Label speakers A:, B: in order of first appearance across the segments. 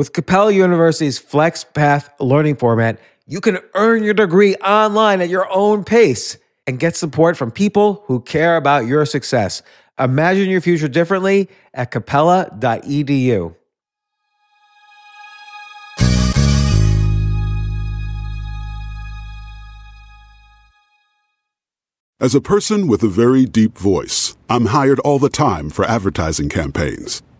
A: With Capella University's FlexPath learning format, you can earn your degree online at your own pace and get support from people who care about your success. Imagine your future differently at capella.edu.
B: As a person with a very deep voice, I'm hired all the time for advertising campaigns.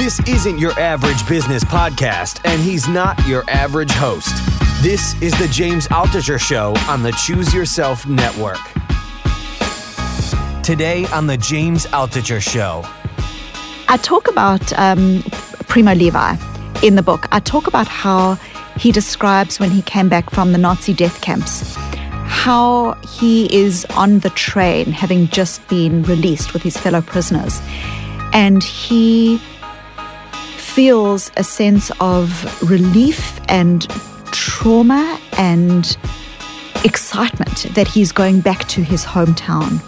C: This isn't your average business podcast, and he's not your average host. This is the James Altucher Show on the Choose Yourself Network. Today on the James Altucher Show.
D: I talk about um, Primo Levi in the book. I talk about how he describes when he came back from the Nazi death camps, how he is on the train having just been released with his fellow prisoners. And he feels a sense of relief and trauma and excitement that he's going back to his hometown.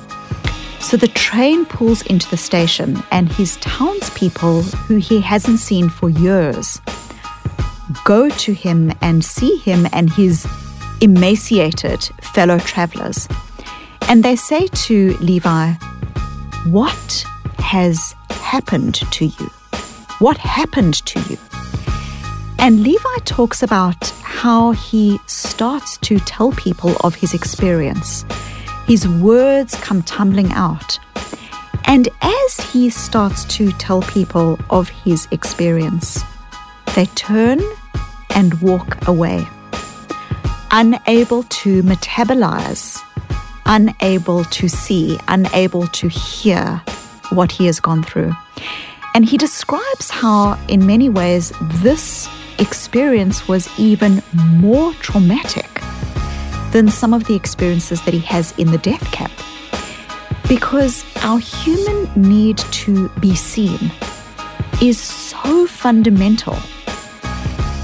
D: So the train pulls into the station, and his townspeople, who he hasn't seen for years, go to him and see him and his emaciated fellow travelers. And they say to Levi, What has happened to you? What happened to you? And Levi talks about how he starts to tell people of his experience. His words come tumbling out. And as he starts to tell people of his experience, they turn and walk away, unable to metabolize, unable to see, unable to hear what he has gone through. And he describes how, in many ways, this experience was even more traumatic than some of the experiences that he has in the death camp. Because our human need to be seen is so fundamental.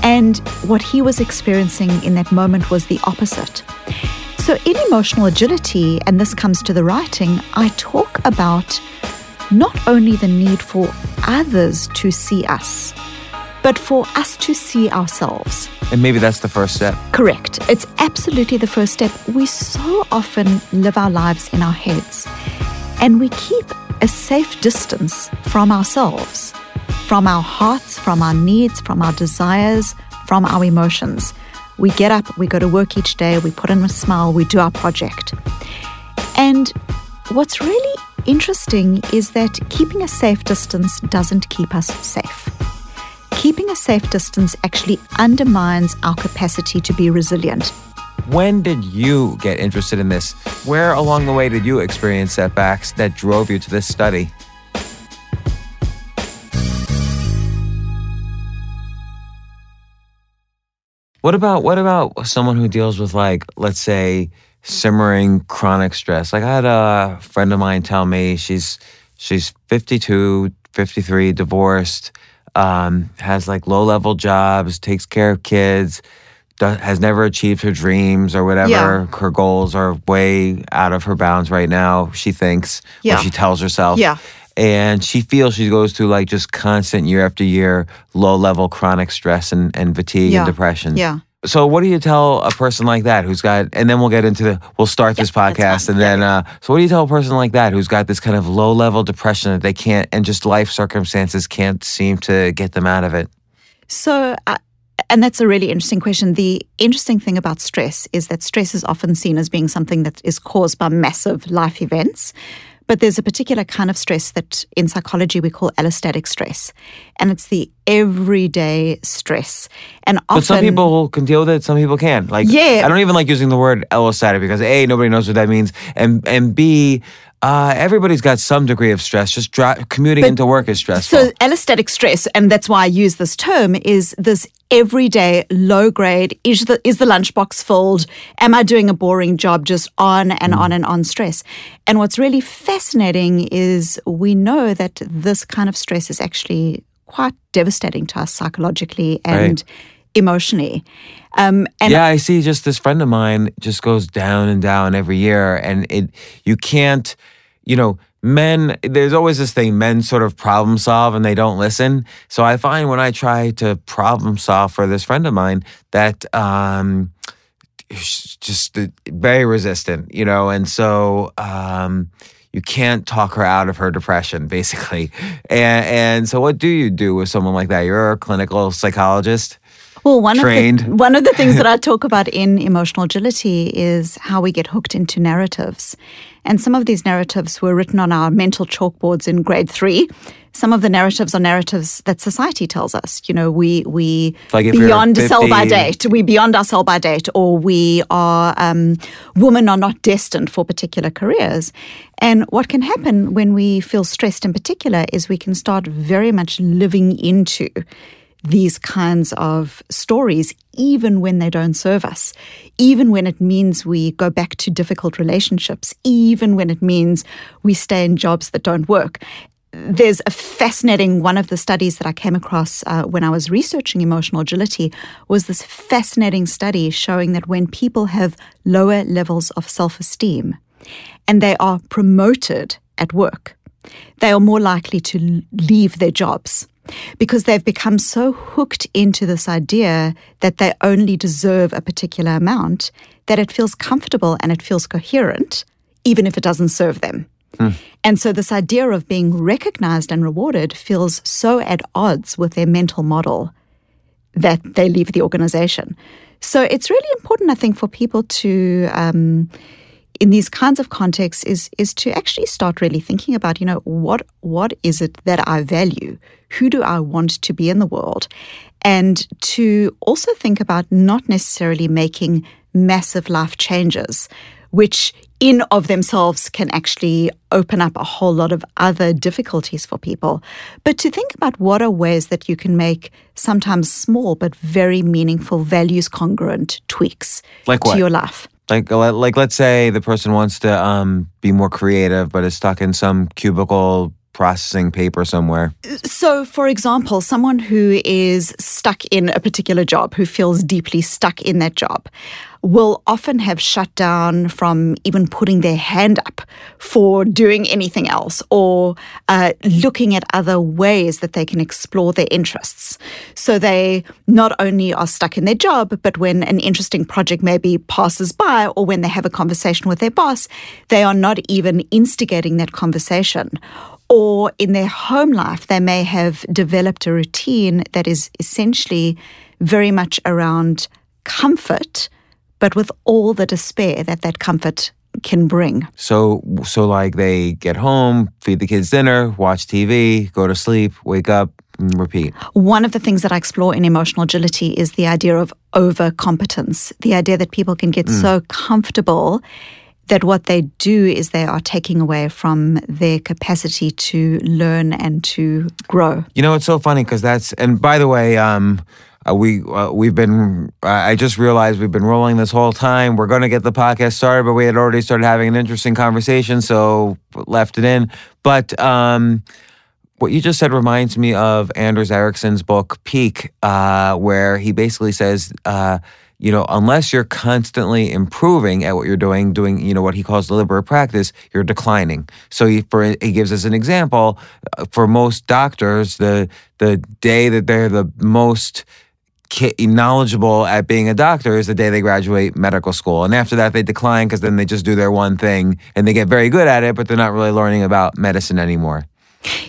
D: And what he was experiencing in that moment was the opposite. So, in emotional agility, and this comes to the writing, I talk about not only the need for others to see us, but for us to see ourselves.
A: And maybe that's the first step.
D: Correct. It's absolutely the first step. We so often live our lives in our heads, and we keep a safe distance from ourselves, from our hearts, from our needs, from our desires, from our emotions. We get up, we go to work each day, we put in a smile, we do our project. And what's really interesting is that keeping a safe distance doesn't keep us safe. Keeping a safe distance actually undermines our capacity to be resilient.
A: When did you get interested in this? Where along the way did you experience setbacks that drove you to this study? What about what about someone who deals with like let's say simmering chronic stress? Like I had a friend of mine tell me she's she's 52, 53, divorced, um, has like low level jobs, takes care of kids, does, has never achieved her dreams or whatever.
D: Yeah.
A: Her goals are way out of her bounds right now. She thinks,
D: Yeah.
A: or she tells herself.
D: Yeah.
A: And she feels she goes through like just constant year after year low level chronic stress and, and fatigue
D: Yeah.
A: and depression.
D: Yeah.
A: So what do you tell a person like that who's got and then we'll get into the we'll start this
D: Yeah,
A: podcast and then uh so what do you tell a person like that who's got this kind of low level depression that they can't and just life circumstances can't seem to get them out of it?
D: So, uh, and that's a really interesting question. The interesting thing about stress is that stress is often seen as being something that is caused by massive life events. But there's a particular kind of stress that in psychology we call allostatic stress. And it's the everyday stress. And often.
A: But some people can deal with it, some people can't. Like,
D: Yeah.
A: I don't even like using the word allostatic because A, nobody knows what that means. And, and B, uh, everybody's got some degree of stress. Just dri- commuting into work is stressful.
D: So, allostatic stress, and that's why I use this term, is this everyday low grade. Is the is the lunchbox filled? Am I doing a boring job? Just on and on and on stress. And what's really fascinating is we know that this kind of stress is actually quite devastating to us psychologically and emotionally. Um, and
A: yeah, I see. Just this friend of mine just goes down and down every year, and it you can't, you know, men. There's always this thing: men sort of problem solve and they don't listen. So I find when I try to problem solve for this friend of mine that um, just very resistant, you know, and so. Um, you can't talk her out of her depression, basically. And, and so, what do you do with someone like that? You're a clinical psychologist.
D: Well, one
A: trained.
D: of the, one of the things that I talk about in emotional agility is how we get hooked into narratives, and some of these narratives were written on our mental chalkboards in grade three. Some of the narratives are narratives that society tells us. You know, we we
A: Like
D: beyond a sell by
A: 50
D: date, we beyond our sell by date, or we are um, women are not destined for particular careers. And what can happen when we feel stressed, in particular, is we can start very much living into these kinds of stories, even when they don't serve us, even when it means we go back to difficult relationships, even when it means we stay in jobs that don't work. There's a fascinating one of the studies that I came across uh, when I was researching emotional agility was this fascinating study showing that when people have lower levels of self esteem and they are promoted at work, they are more likely to leave their jobs because they've become so hooked into this idea that they only deserve a particular amount that it feels comfortable and it feels coherent, even if it doesn't serve them. And so, this idea of being recognized and rewarded feels so at odds with their mental model that they leave the organization. So, it's really important, I think, for people to. Um, in these kinds of contexts is is to actually start really thinking about you know what what is it that I value? Who do I want to be in the world? And to also think about not necessarily making massive life changes which in of themselves can actually open up a whole lot of other difficulties for people. But to think about what are ways that you can make sometimes small but very meaningful values congruent tweaks
A: Like
D: to your life
A: Like, like, let's say the person wants to um, be more creative, but is stuck in some cubicle processing paper somewhere.
D: So, for example, someone who is stuck in a particular job, who feels deeply stuck in that job, will often have shut down from even putting their hand up for doing anything else or uh, looking at other ways that they can explore their interests. So, they not only are stuck in their job, but when an interesting project maybe passes by or when they have a conversation with their boss, they are not even instigating that conversation or in their home life, they may have developed a routine that is essentially very much around comfort, but with all the despair that that comfort can bring.
A: So, so like they get home, feed the kids dinner, watch TV, go to sleep, wake up, and repeat.
D: One of the things that I explore in emotional agility is the idea of overcompetence, the idea that people can get mm. so comfortable that what they do is they are taking away from their capacity to learn and to grow.
A: You know, it's so funny because that's. And by the way, um, uh, we uh, we've been. I just realized we've been rolling this whole time. We're going to get the podcast started, but we had already started having an interesting conversation, so left it in. But um, what you just said reminds me of Anders Ericsson's book Peak, uh, where he basically says. You know, unless you're constantly improving at what you're doing, doing, you know, what he calls deliberate practice, you're declining. So he, for, he gives us an example. Uh, For most doctors, the the day that they're the most knowledgeable at being a doctor is the day they graduate medical school, and after that they decline because then they just do their one thing and they get very good at it, but they're not really learning about medicine anymore.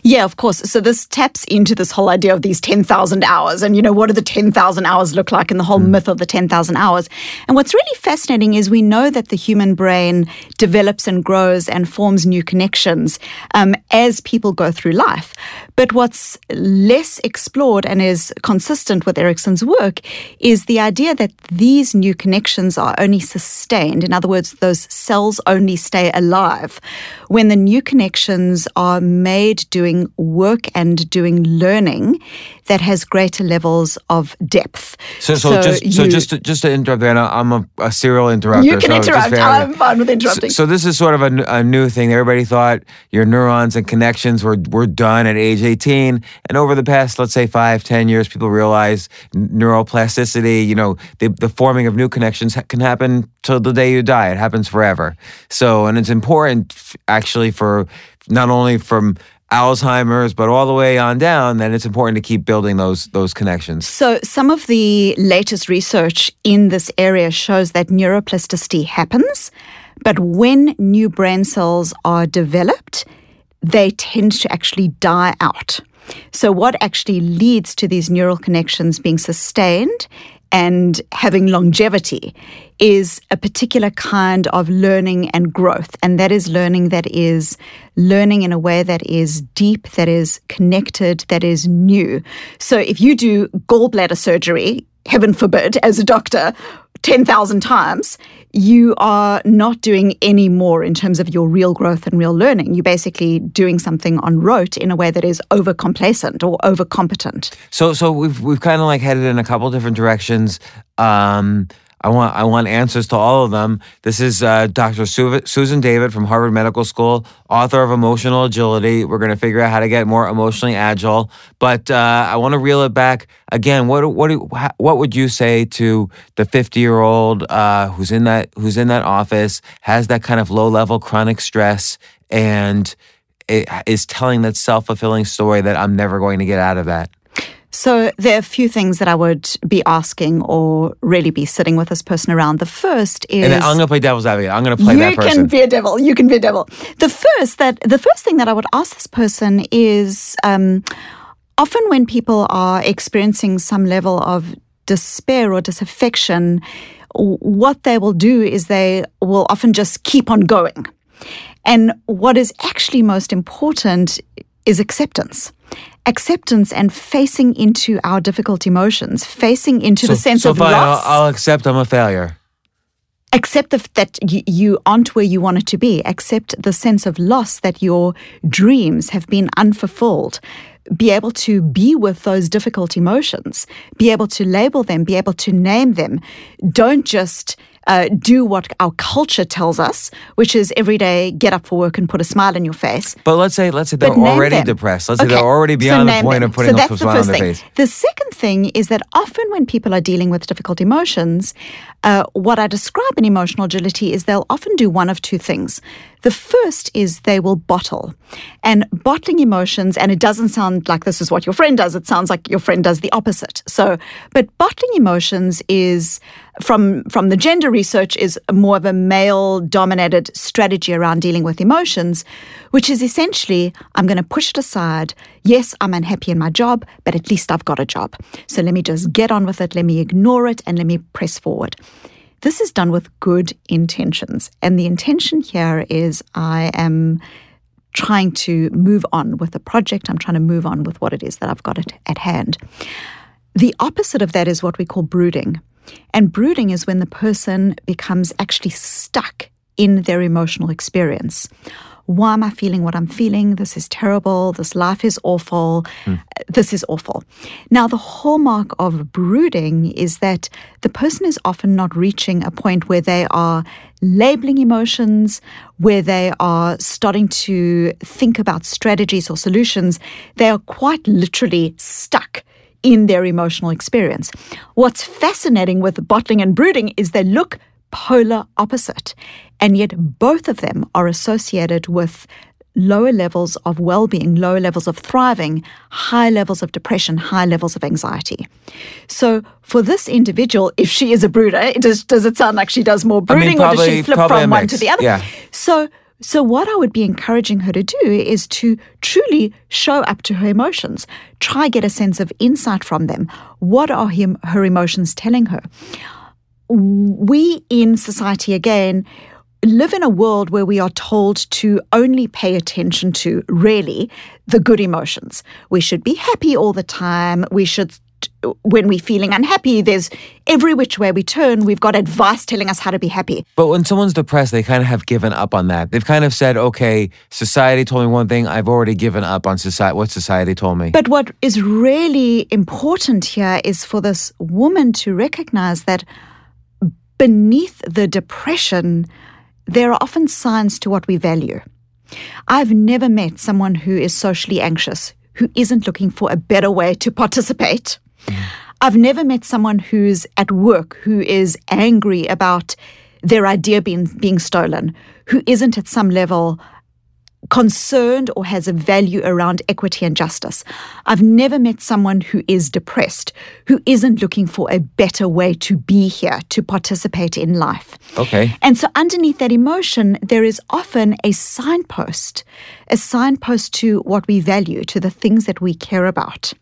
D: Yeah, of course. So this taps into this whole idea of these 10,000 hours and, you know, what do the 10,000 hours look like and the whole mm. myth of the 10,000 hours. And what's really fascinating is we know that the human brain develops and grows and forms new connections um, as people go through life. But what's less explored and is consistent with Ericsson's work is the idea that these new connections are only sustained. In other words, those cells only stay alive when the new connections are made doing work and doing learning that has greater levels of depth.
A: So, so, so just you, so just to, just to interrupt there, I'm a, a serial interrupter.
D: You can so interrupt. I'm fine with interrupting.
A: So, so, this is sort of a, a new thing. Everybody thought your neurons and connections were were done at age 18, and over the past, let's say, five, ten years, people realize neuroplasticity. You know, the the forming of new connections can happen till the day you die. It happens forever. So, and it's important actually for not only from Alzheimer's, but all the way on down, then it's important to keep building those those connections.
D: So some of the latest research in this area shows that neuroplasticity happens, but when new brain cells are developed, they tend to actually die out. So what actually leads to these neural connections being sustained and having longevity is a particular kind of learning and growth. And that is learning that is learning in a way that is deep, that is connected, that is new. So if you do gallbladder surgery, heaven forbid, as a doctor, 10,000 times, you are not doing any more in terms of your real growth and real learning. You're basically doing something on rote in a way that is over complacent or over competent.
A: So, so we've we've kind of like headed in a couple different directions. Um, I want I want answers to all of them. This is uh, Dr. Su- Susan David from Harvard Medical School, author of Emotional Agility. We're going to figure out how to get more emotionally agile. But uh, I want to reel it back again. What what what would you say to the fifty year old uh, who's in that who's in that office has that kind of low level chronic stress and is telling that self fulfilling story that I'm never going to get out of that?
D: So there are a few things that I would be asking or really be sitting with this person around. The first is
A: And I'm gonna play devil's advocate. I'm gonna play that person.
D: You can be a devil. You can be a devil. The first that the first thing that I would ask this person is um, often when people are experiencing some level of despair or disaffection, what they will do is they will often just keep on going. And what is actually most important is acceptance acceptance and facing into our difficult emotions, facing into so, the sense
A: so
D: of
A: fine,
D: loss.
A: I'll, I'll accept I'm a failure.
D: Accept the, that you, you aren't where you wanted to be. Accept the sense of loss that your dreams have been unfulfilled. Be able to be with those difficult emotions, be able to label them, be able to name them. Don't just uh, do what our culture tells us, which is every day get up for work and put a smile on your face.
A: But let's say let's say they're already them. depressed. Let's okay. say they're already beyond so the point them. of putting so a smile on their
D: thing.
A: face.
D: The second thing is that often when people are dealing with difficult emotions, uh, what I describe in emotional agility is they'll often do one of two things. The first is they will bottle. And bottling emotions, and it doesn't sound like this is what your friend does, it sounds like your friend does the opposite. So, but bottling emotions is from from the gender research is more of a male dominated strategy around dealing with emotions, which is essentially I'm going to push it aside. Yes, I'm unhappy in my job, but at least I've got a job. So let me just get on with it, let me ignore it and let me press forward. This is done with good intentions. And the intention here is I am trying to move on with the project. I'm trying to move on with what it is that I've got at, at hand. The opposite of that is what we call brooding. And brooding is when the person becomes actually stuck in their emotional experience. Why am I feeling what I'm feeling? This is terrible. This life is awful. Mm. This is awful. Now, the hallmark of brooding is that the person is often not reaching a point where they are labeling emotions, where they are starting to think about strategies or solutions. They are quite literally stuck in their emotional experience. What's fascinating with bottling and brooding is they look polar opposite. And yet, both of them are associated with lower levels of well being, lower levels of thriving, high levels of depression, high levels of anxiety. So, for this individual, if she is a brooder, does, does it sound like she does more brooding I mean, probably, or does she flip from one to the other?
A: Yeah.
D: So, So, what I would be encouraging her to do is to truly show up to her emotions, try get a sense of insight from them. What are him, her emotions telling her? We in society, again, live in a world where we are told to only pay attention to really the good emotions. We should be happy all the time. We should when we're feeling unhappy, there's every which way we turn, we've got advice telling us how to be happy.
A: But when someone's depressed, they kind of have given up on that. They've kind of said, okay, society told me one thing, I've already given up on society, what society told me.
D: But what is really important here is for this woman to recognize that beneath the depression, there are often signs to what we value. I've never met someone who is socially anxious who isn't looking for a better way to participate. I've never met someone who's at work who is angry about their idea being, being stolen, who isn't at some level concerned or has a value around equity and justice. I've never met someone who is depressed, who isn't looking for a better way to be here, to participate in life.
A: Okay.
D: And so underneath that emotion, there is often a signpost, a signpost to what we value, to the things that we care about.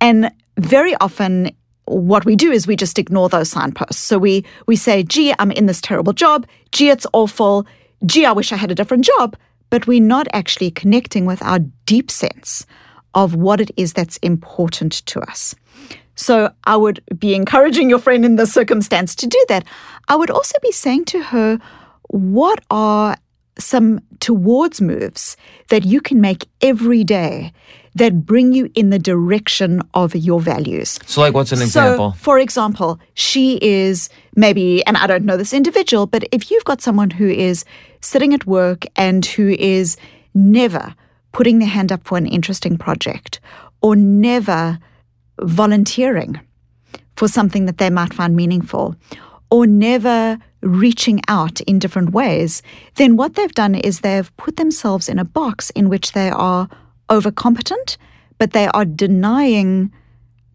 D: And very often, what we do is we just ignore those signposts. So we we say, gee, I'm in this terrible job. Gee, it's awful. Gee, I wish I had a different job but we're not actually connecting with our deep sense of what it is that's important to us. So I would be encouraging your friend in this circumstance to do that. I would also be saying to her, what are some towards moves that you can make every day that bring you in the direction of your values.
A: So, like, what's an
D: so,
A: example?
D: For example, she is maybe, and I don't know this individual, but if you've got someone who is sitting at work and who is never putting their hand up for an interesting project or never volunteering for something that they might find meaningful or never reaching out in different ways, then what they've done is they've put themselves in a box in which they are overcompetent, but they are denying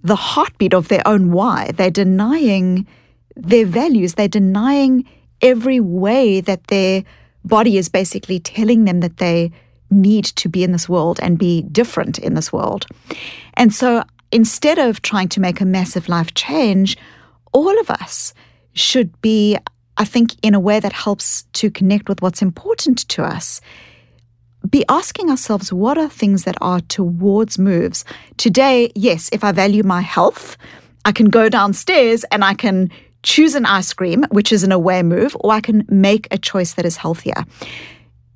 D: the heartbeat of their own why. They're denying their values. They're denying every way that their body is basically telling them that they need to be in this world and be different in this world. And so instead of trying to make a massive life change, all of us should be, I think, in a way that helps to connect with what's important to us. Be asking ourselves what are things that are towards moves. Today, yes, if I value my health, I can go downstairs and I can choose an ice cream, which is an away move, or I can make a choice that is healthier.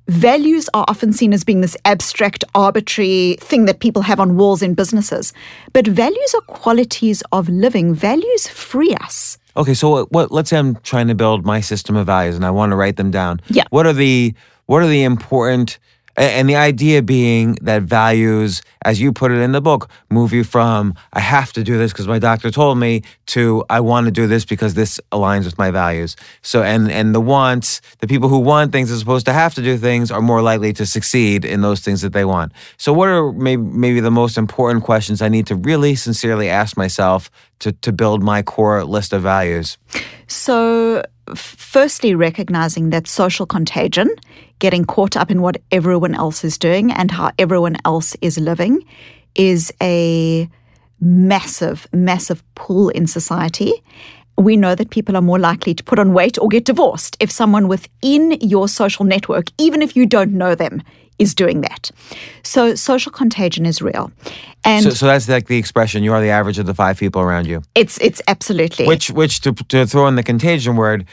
D: Values are often seen as being this abstract, arbitrary thing that people have on walls in businesses. But values are qualities of living. Values free us.
A: Okay, so what, what let's say I'm trying to build my system of values and I want to write them down.
D: Yeah.
A: What are the what are the important and the idea being that values, as you put it in the book, move you from I have to do this because my doctor told me to I want to do this because this aligns with my values. So and and the wants, the people who want things as opposed to have to do things are more likely to succeed in those things that they want. So what are maybe maybe the most important questions I need to really sincerely ask myself to to build my core list of values?
D: So firstly recognizing that social contagion, getting caught up in what everyone else is doing and how everyone else is living, is a massive, massive pull in society. We know that people are more likely to put on weight or get divorced if someone within your social network, even if you don't know them, is doing that. So social contagion is real. And
A: so, so that's like the expression you are the average of the five people around you.
D: It's it's absolutely.
A: Which which to to throw in the contagion word,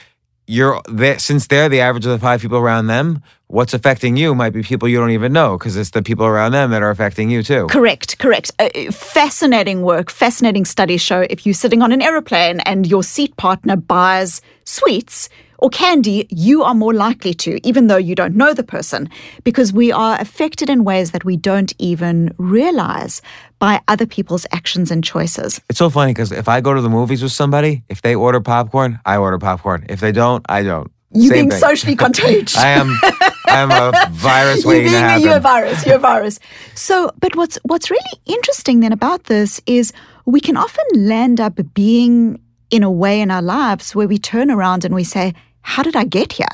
A: you're they, since they're the average of the five people around them, what's affecting you might be people you don't even know because it's the people around them that are affecting you too.
D: Correct, correct. Uh, fascinating work, fascinating studies show if you're sitting on an aeroplane and your seat partner buys sweets, or candy, you are more likely to, even though you don't know the person, because we are affected in ways that we don't even realize by other people's actions and choices.
A: It's so funny because if I go to the movies with somebody, if they order popcorn, I order popcorn. If they don't, I don't.
D: You Same being thing. socially contagious.
A: I am. I am a virus waiting
D: you
A: being, to happen.
D: You're a virus. You're a virus. So, but what's what's really interesting then about this is we can often land up being in a way in our lives where we turn around and we say, how did I get here?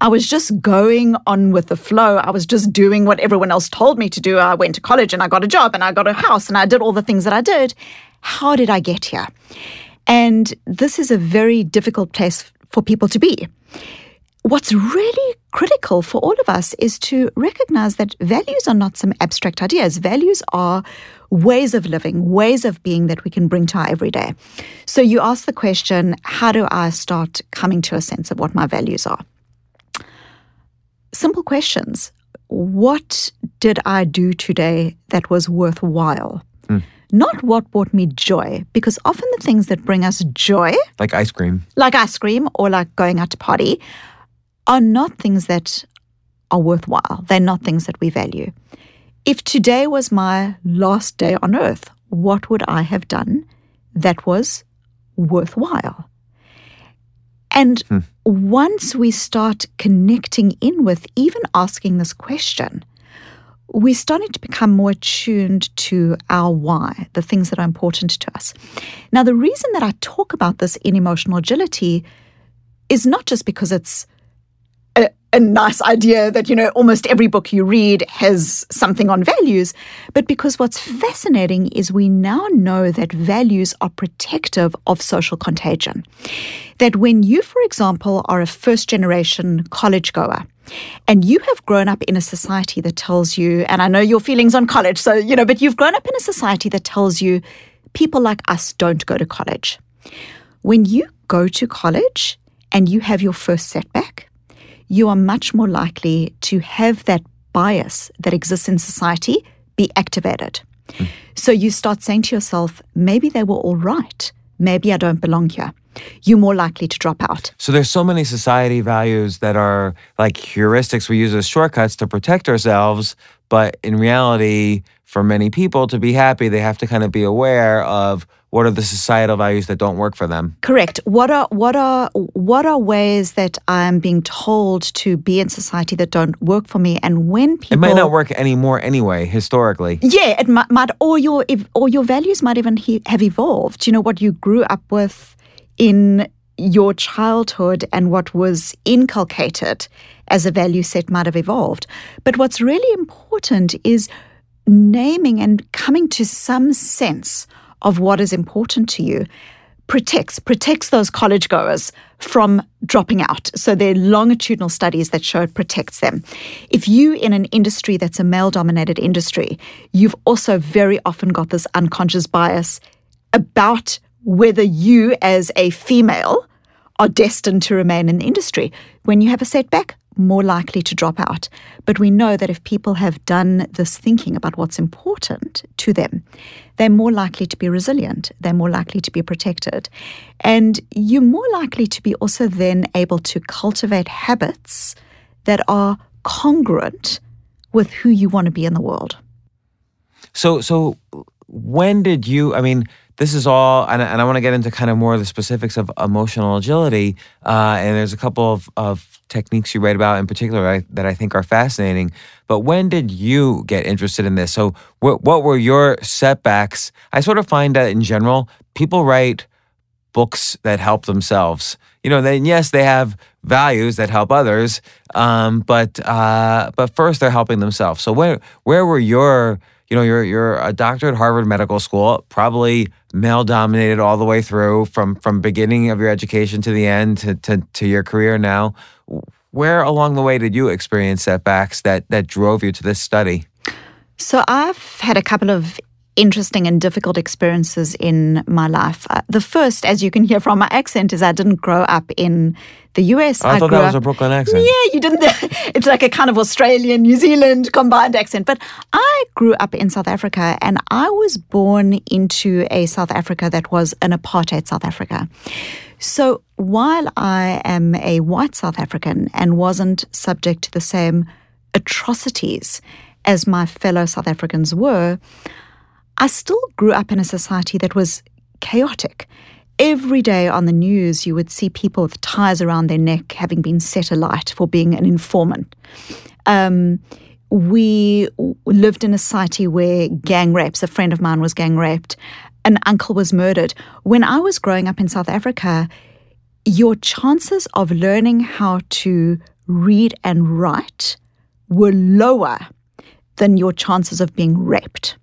D: I was just going on with the flow. I was just doing what everyone else told me to do. I went to college and I got a job and I got a house and I did all the things that I did. How did I get here? And this is a very difficult place for people to be. What's really critical for all of us is to recognize that values are not some abstract ideas. Values are ways of living, ways of being that we can bring to our everyday. So you ask the question how do I start coming to a sense of what my values are? Simple questions. What did I do today that was worthwhile? Hmm. Not what brought me joy, because often the things that bring us joy,
A: Like ice cream.
D: like ice cream or like going out to party, are not things that are worthwhile. They're not things that we value. If today was my last day on earth, what would I have done that was worthwhile? And hmm. once we start connecting in with even asking this question, we're starting to become more attuned to our why, the things that are important to us. Now, the reason that I talk about this in emotional agility is not just because it's a, a nice idea that, you know, almost every book you read has something on values, but because what's fascinating is we now know that values are protective of social contagion. That when you, for example, are a first generation college goer, and you have grown up in a society that tells you, and I know your feelings on college, so, you know, but you've grown up in a society that tells you people like us don't go to college. When you go to college and you have your first setback, you are much more likely to have that bias that exists in society be activated. Hmm. So you start saying to yourself, maybe they were all right. Maybe I don't belong here. You're more likely to drop out.
A: So there's so many society values that are like heuristics we use as shortcuts to protect ourselves, but in reality, for many people to be happy, they have to kind of be aware of what are the societal values that don't work for them.
D: Correct. What are what are what are ways that I'm being told to be in society that don't work for me? And when people
A: It might not work anymore anyway, historically.
D: Yeah, it might, might or your or your values might even he, have evolved. You know what you grew up with in your childhood and what was inculcated as a value set might have evolved. But what's really important is naming and coming to some sense of what is important to you protects protects those college goers from dropping out. So there are longitudinal studies that show it protects them. If you in an industry that's a male dominated industry, you've also very often got this unconscious bias about whether you as a female are destined to remain in the industry. When you have a setback, more likely to drop out. But we know that if people have done this thinking about what's important to them, they're more likely to be resilient, they're more likely to be protected. And you're more likely to be also then able to cultivate habits that are congruent with who you want to be in the world.
A: So, so when did you? I mean, this is all, and, I- and I want to get into kind of more of the specifics of emotional agility. Uh, and there's a couple of, of techniques you write about in particular I, that I think are fascinating. But when did you get interested in this? So, what what were your setbacks? I sort of find that in general, people write books that help themselves. You know, then yes, they have values that help others, um, but uh, but first they're helping themselves. So where where were your you know you're you're a doctor at Harvard Medical School, probably male dominated all the way through from from beginning of your education to the end to to, to your career now. Where along the way did you experience setbacks that that drove you to this study?
D: So I've had a couple of interesting and difficult experiences in my life. Uh, the first, as you can hear from my accent, is I didn't grow up in the US.
A: I, thought
D: grew
A: that was
D: up,
A: a Brooklyn accent.
D: Yeah, you didn't. It's like a kind of Australian, New Zealand combined accent. But I grew up in South Africa and I was born into a South Africa that was an apartheid South Africa. So while I am a white South African and wasn't subject to the same atrocities as my fellow South Africans were, I still grew up in a society that was chaotic. Every day on the news, you would see people with ties around their neck having been set alight for being an informant. Um, we lived in a society where gang rapes, a friend of mine was gang raped, an uncle was murdered. When I was growing up in South Africa, your chances of learning how to read and write were lower than your chances of being raped.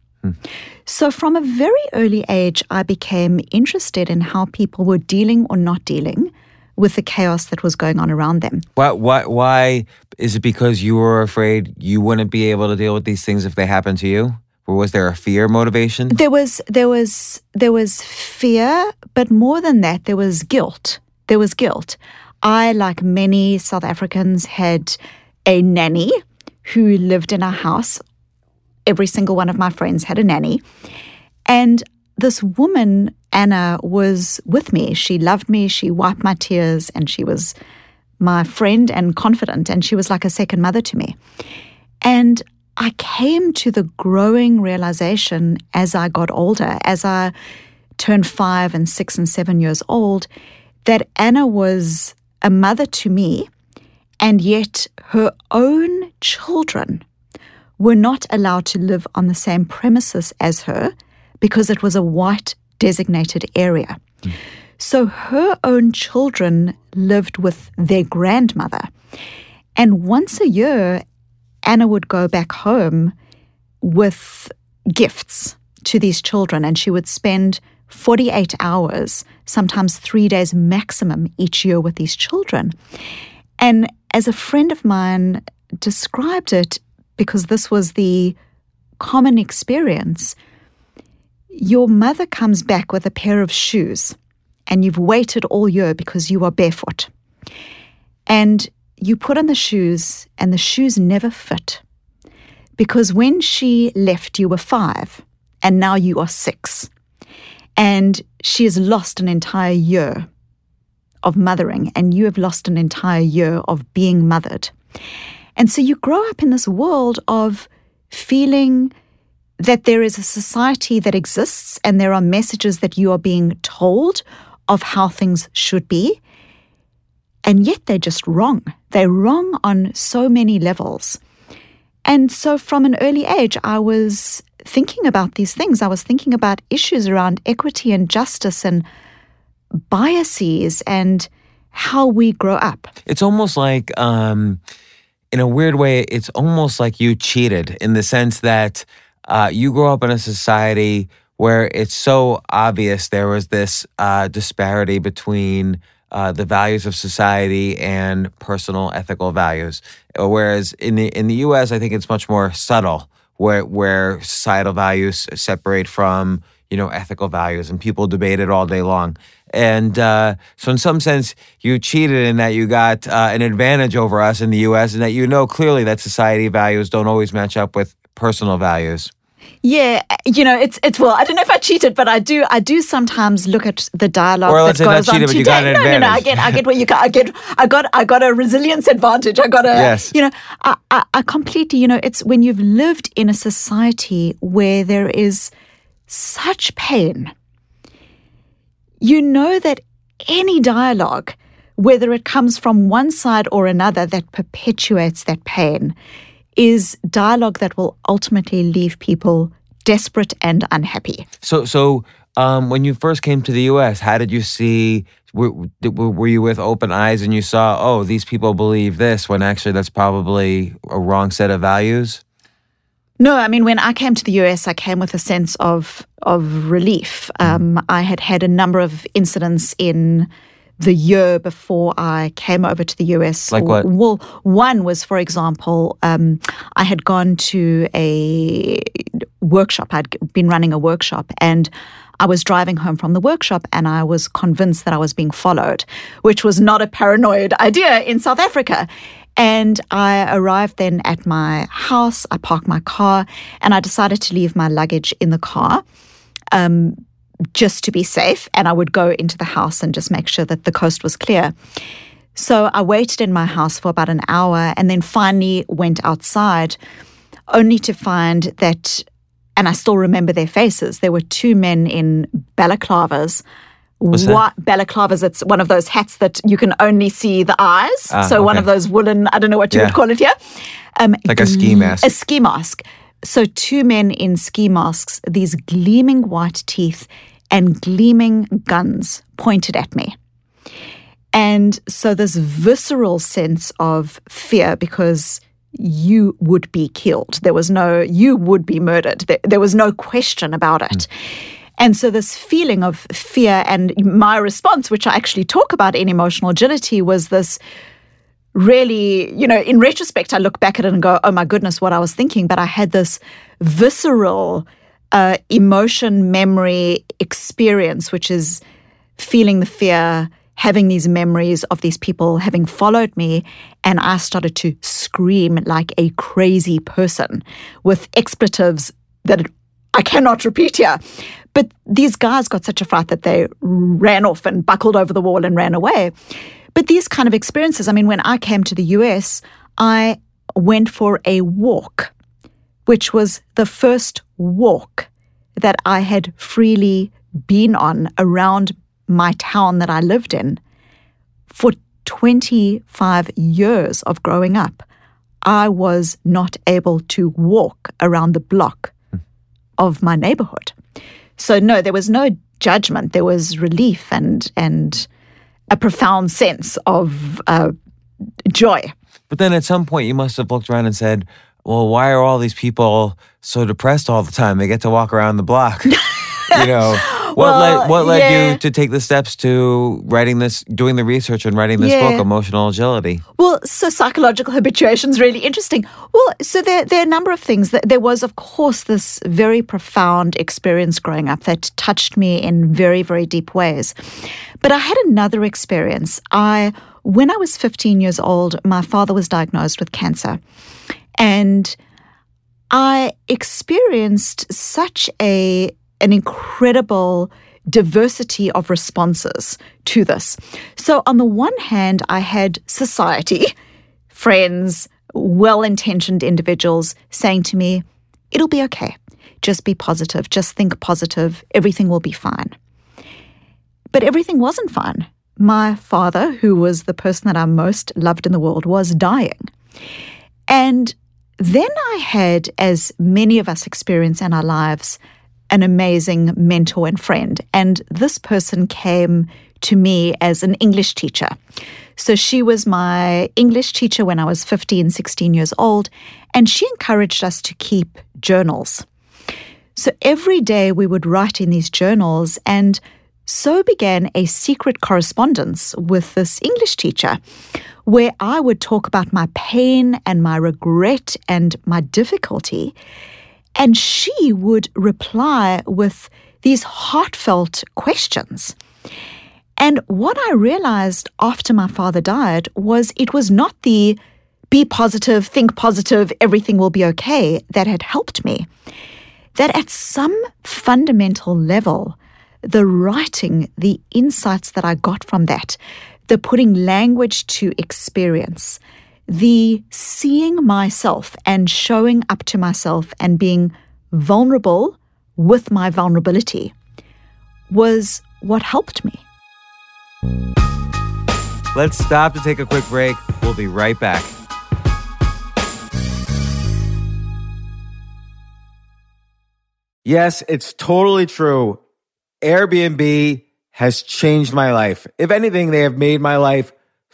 D: So, from a very early age, I became interested in how people were dealing or not dealing with the chaos that was going on around them.
A: Why, why, why is it because you were afraid you wouldn't be able to deal with these things if they happened to you? Or was there a fear motivation?
D: There was there was there was fear, but more than that, there was guilt. There was guilt. I, like many South Africans, had a nanny who lived in our house. Every single one of my friends had a nanny. And this woman, Anna, was with me. She loved me. She wiped my tears and she was my friend and confidant. And she was like a second mother to me. And I came to the growing realization as I got older, as I turned five and six and seven years old, that Anna was a mother to me, and yet her own children were not allowed to live on the same premises as her because it was a white designated area. So her own children lived with their grandmother. And once a year, Anna would go back home with gifts to these children, and she would spend 48 hours, sometimes three days maximum each year with these children. And as a friend of mine described it, because this was the common experience, your mother comes back with a pair of shoes, and you've waited all year because you are barefoot. And you put on the shoes, and the shoes never fit. Because when she left, you were five, and now you are six. And she has lost an entire year of mothering, and you have lost an entire year of being mothered. And so you grow up in this world of feeling that there is a society that exists and there are messages that you are being told of how things should be. And yet they're just wrong. They're wrong on so many levels. And so from an early age, I was thinking about these things. I was thinking about issues around equity and justice and biases and how we grow up.
A: It's almost like, um, in a weird way, it's almost like you cheated in the sense that uh, you grew up in a society where it's so obvious there was this uh, disparity between uh, the values of society and personal ethical values. Whereas in the in the U.S., I think it's much more subtle, where where societal values separate from you know ethical values, and people debate it all day long. And uh, so, in some sense, you cheated in that you got uh, an advantage over us in the U.S., and that you know clearly that society values don't always match up with personal values.
D: Yeah, you know, it's it's well, I don't know if I cheated, but I do I do sometimes look at the dialogue
A: Or
D: that goes on
A: cheated, but
D: today.
A: you got an
D: no, no, no, I get I get what you got. I get I got I got a resilience advantage. I got a
A: Yes.
D: you know, I, I I completely, you know, it's when you've lived in a society where there is such pain. You know that any dialogue, whether it comes from one side or another that perpetuates that pain, is dialogue that will ultimately leave people desperate and unhappy.
A: So, so um, when you first came to the U.S., how did you see? Were, were were you with open eyes and you saw, oh, these people believe this, when actually that's probably a wrong set of values?
D: No, I mean when I came to the US, I came with a sense of of relief. Um, I had had a number of incidents in the year before I came over to the US.
A: Like what?
D: Well, one was, for example, um, I had gone to a workshop. I'd been running a workshop and. I was driving home from the workshop and I was convinced that I was being followed, which was not a paranoid idea in South Africa. And I arrived then at my house. I parked my car and I decided to leave my luggage in the car um, just to be safe. And I would go into the house and just make sure that the coast was clear. So I waited in my house for about an hour and then finally went outside, only to find that, and I still remember their faces. There were two men in balaclavas.
A: What's?
D: Whi- balaclavas, it's one of those hats that you can only see the eyes.
A: Ah,
D: so one of those woolen, I don't know what you
A: Yeah.
D: would call it here. Um,
A: Like a ski mask.
D: A ski mask. So two men in ski masks, these gleaming white teeth and gleaming guns pointed at me. And so this visceral sense of fear because you would be killed. There was no, you would be murdered. There, there was no question about it. Mm. And so this feeling of fear and my response, which I actually talk about in emotional agility, was this really, you know, in retrospect, I look back at it and go, oh my goodness, what I was thinking. But I had this visceral uh, emotion, memory, experience, which is feeling the fear, having these memories of these people having followed me. And I started to scream like a crazy person with expletives that I cannot repeat here. But these guys got such a fright that they ran off and buckled over the wall and ran away. But these kind of experiences, I mean, when I came to the US, I went for a walk, which was the first walk that I had freely been on around my town that I lived in for 25 years of growing up. I was not able to walk around the block hmm. of my neighborhood. So no, there was no judgment. There was relief and and a profound sense of uh, joy.
A: But then at some point, you must have looked around and said, "Well, why are all these people so depressed all the time? They get to walk around the block." you know, what well, led what led yeah. you to take the steps to writing this, doing the research and writing this yeah. book, Emotional Agility?
D: Well, so psychological habituation is really interesting. Well, so there there are a number of things. That there was, of course, this very profound experience growing up that touched me in very very deep ways. But I had another experience. I when I was 15 years old, my father was diagnosed with cancer, and I experienced such a an incredible diversity of responses to this. So, on the one hand, I had society, friends, well intentioned individuals saying to me, It'll be okay. Just be positive. Just think positive. Everything will be fine. But everything wasn't fine. My father, who was the person that I most loved in the world, was dying. And then I had, as many of us experience in our lives, an amazing mentor and friend. And this person came to me as an English teacher. So she was my English teacher when I was 15, 16 years old, and she encouraged us to keep journals. So every day we would write in these journals, and so began a secret correspondence with this English teacher where I would talk about my pain and my regret and my difficulty. And she would reply with these heartfelt questions. And what I realized after my father died was it was not the be positive, think positive, everything will be okay that had helped me. That at some fundamental level, the writing, the insights that I got from that, the putting language to experience, the seeing myself and showing up to myself and being vulnerable with my vulnerability was what helped me.
A: Let's stop to take a quick break. We'll be right back. Yes, it's totally true. Airbnb has changed my life. If anything, they have made my life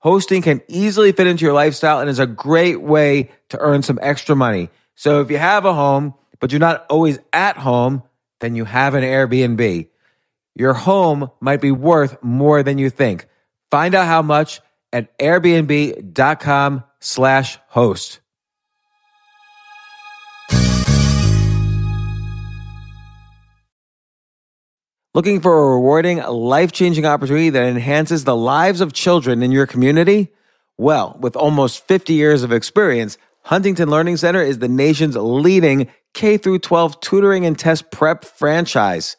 A: Hosting can easily fit into your lifestyle and is a great way to earn some extra money. So if you have a home, but you're not always at home, then you have an Airbnb. Your home might be worth more than you think. Find out how much at airbnb.com slash host. Looking for a rewarding, life changing opportunity that enhances the lives of children in your community? Well, with almost 50 years of experience, Huntington Learning Center is the nation's leading K 12 tutoring and test prep franchise,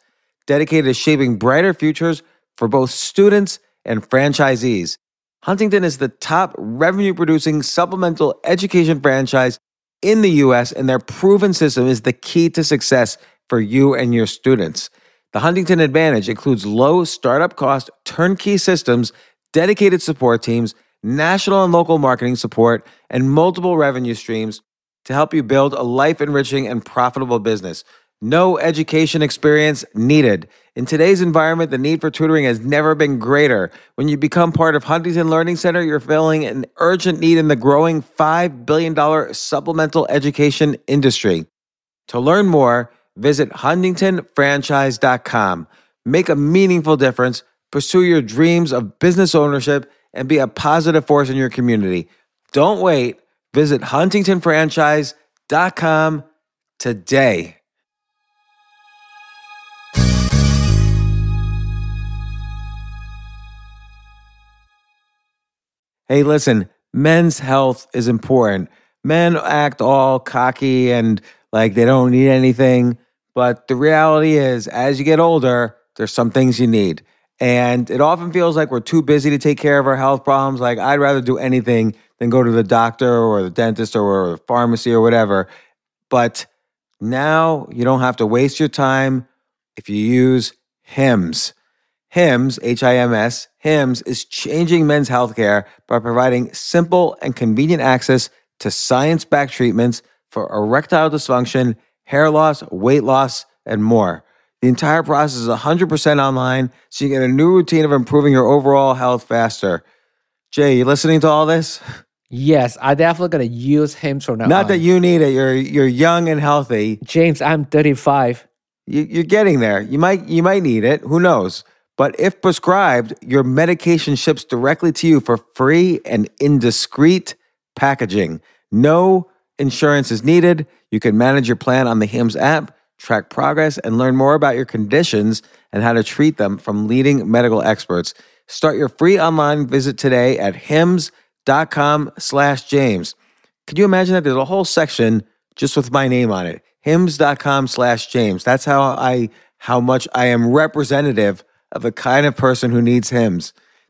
A: dedicated to shaping brighter futures for both students and franchisees. Huntington is the top revenue producing supplemental education franchise in the US, and their proven system is the key to success for you and your students. The Huntington Advantage includes low startup cost turnkey systems, dedicated support teams, national and local marketing support, and multiple revenue streams to help you build a life enriching and profitable business. No education experience needed. In today's environment, the need for tutoring has never been greater. When you become part of Huntington Learning Center, you're filling an urgent need in the growing $5 billion supplemental education industry. To learn more, visit huntingtonfranchise.com. Make a meaningful difference, pursue your dreams of business ownership, and be a positive force in your community. Don't wait. Visit huntingtonfranchise.com today. Hey, listen, men's health is important. Men act all cocky and like they don't need anything. But the reality is, as you get older, there's some things you need. And it often feels like we're too busy to take care of our health problems. Like, I'd rather do anything than go to the doctor or the dentist or the pharmacy or whatever. But now you don't have to waste your time if you use HIMS. HIMS, H I M S, HIMS is changing men's healthcare by providing simple and convenient access to science backed treatments for erectile dysfunction, hair loss, weight loss, and more. The entire process is 100% online, so you get a new routine of improving your overall health faster. Jay, you listening to all this?
E: Yes, I definitely gonna use him from now
A: Not
E: on.
A: that you need it. You're you're young and healthy.
E: James, I'm 35.
A: You, you're getting there. You might you might need it. Who knows? But if prescribed, your medication ships directly to you for free and in discreet packaging. No insurance is needed. You can manage your plan on the HIMS app, track progress, and learn more about your conditions and how to treat them from leading medical experts. Start your free online visit today at hims.com slash James. Could you imagine that there's a whole section just with my name on it? Hims.com slash James. That's how I how much I am representative of the kind of person who needs.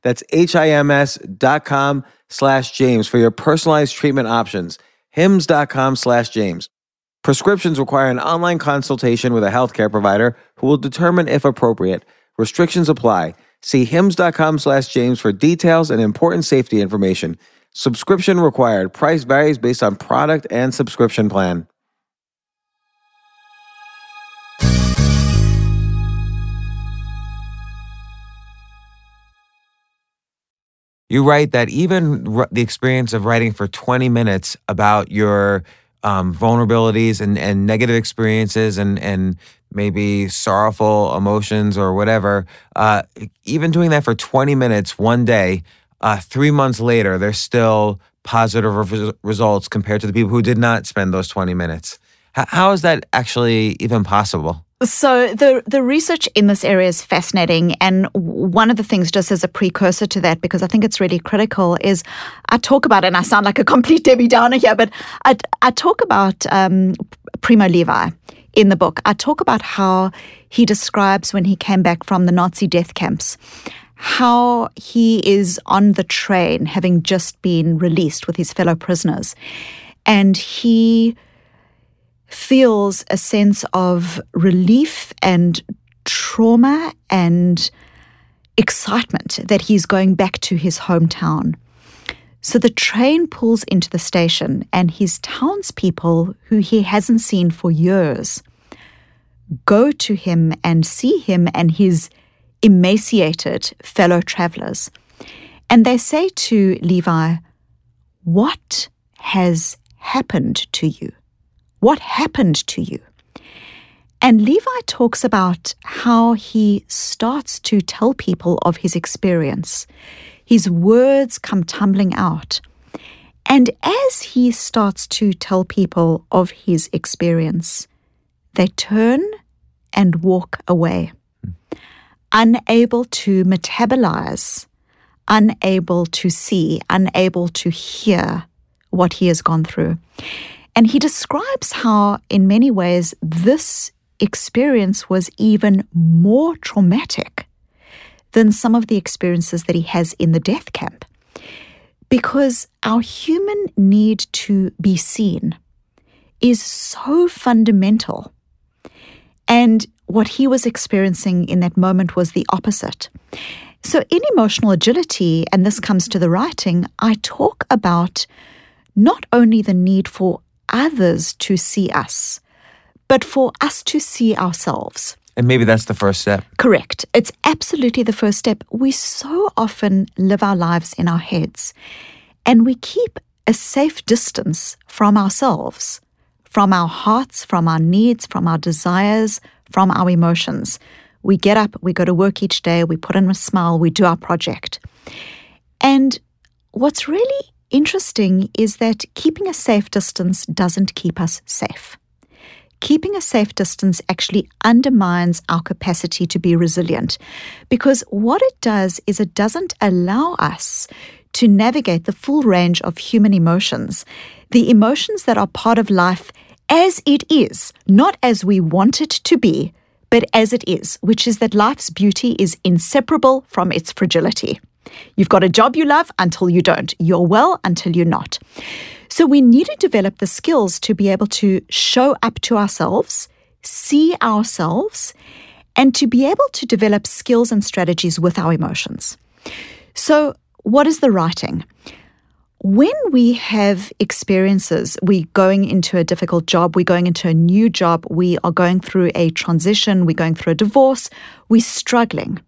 A: That's H-I-M-S dot com slash James for your personalized treatment options. Hims.com slash James. Prescriptions require an online consultation with a healthcare provider who will determine if appropriate. Restrictions apply. See hims.com slash James for details and important safety information. Subscription required. Price varies based on product and subscription plan. You write that even the experience of writing for 20 minutes about your um, vulnerabilities and, and negative experiences and, and maybe sorrowful emotions or whatever, uh, even doing that for 20 minutes one day, uh, three months later, there's still positive re- results compared to the people who did not spend those 20 minutes. H- how is that actually even possible?
D: So the the research in this area is fascinating, and one of the things, just as a precursor to that, because I think it's really critical, is I talk about, and I sound like a complete Debbie Downer here, but I I talk about um, Primo Levi in the book. I talk about how he describes when he came back from the Nazi death camps, how he is on the train, having just been released with his fellow prisoners, and he feels a sense of relief and trauma and excitement that he's going back to his hometown. So the train pulls into the station, and his townspeople, who he hasn't seen for years, go to him and see him and his emaciated fellow travelers. And they say to Levi, What has happened to you? What happened to you? And Levi talks about how he starts to tell people of his experience. His words come tumbling out. And as he starts to tell people of his experience, they turn and walk away, unable to metabolize, unable to see, unable to hear what he has gone through. And he describes how, in many ways, this experience was even more traumatic than some of the experiences that he has in the death camp. Because our human need to be seen is so fundamental. And what he was experiencing in that moment was the opposite. So, in emotional agility, and this comes to the writing, I talk about not only the need for others to see us, but for us to see ourselves.
A: And maybe that's the first step.
D: Correct. It's absolutely the first step. We so often live our lives in our heads and we keep a safe distance from ourselves, from our hearts, from our needs, from our desires, from our emotions. We get up, we go to work each day, we put on a smile, we do our project. And what's really interesting is that keeping a safe distance doesn't keep us safe keeping a safe distance actually undermines our capacity to be resilient because what it does is it doesn't allow us to navigate the full range of human emotions, the emotions that are part of life as it is, not as we want it to be, but as it is, which is that life's beauty is inseparable from its fragility. You've got a job you love until you don't. You're well until you're not. So we need to develop the skills to be able to show up to ourselves, see ourselves, and to be able to develop skills and strategies with our emotions. So, what is the writing? When we have experiences, we're going into a difficult job, we're going into a new job, we are going through a transition, we're going through a divorce, we're struggling.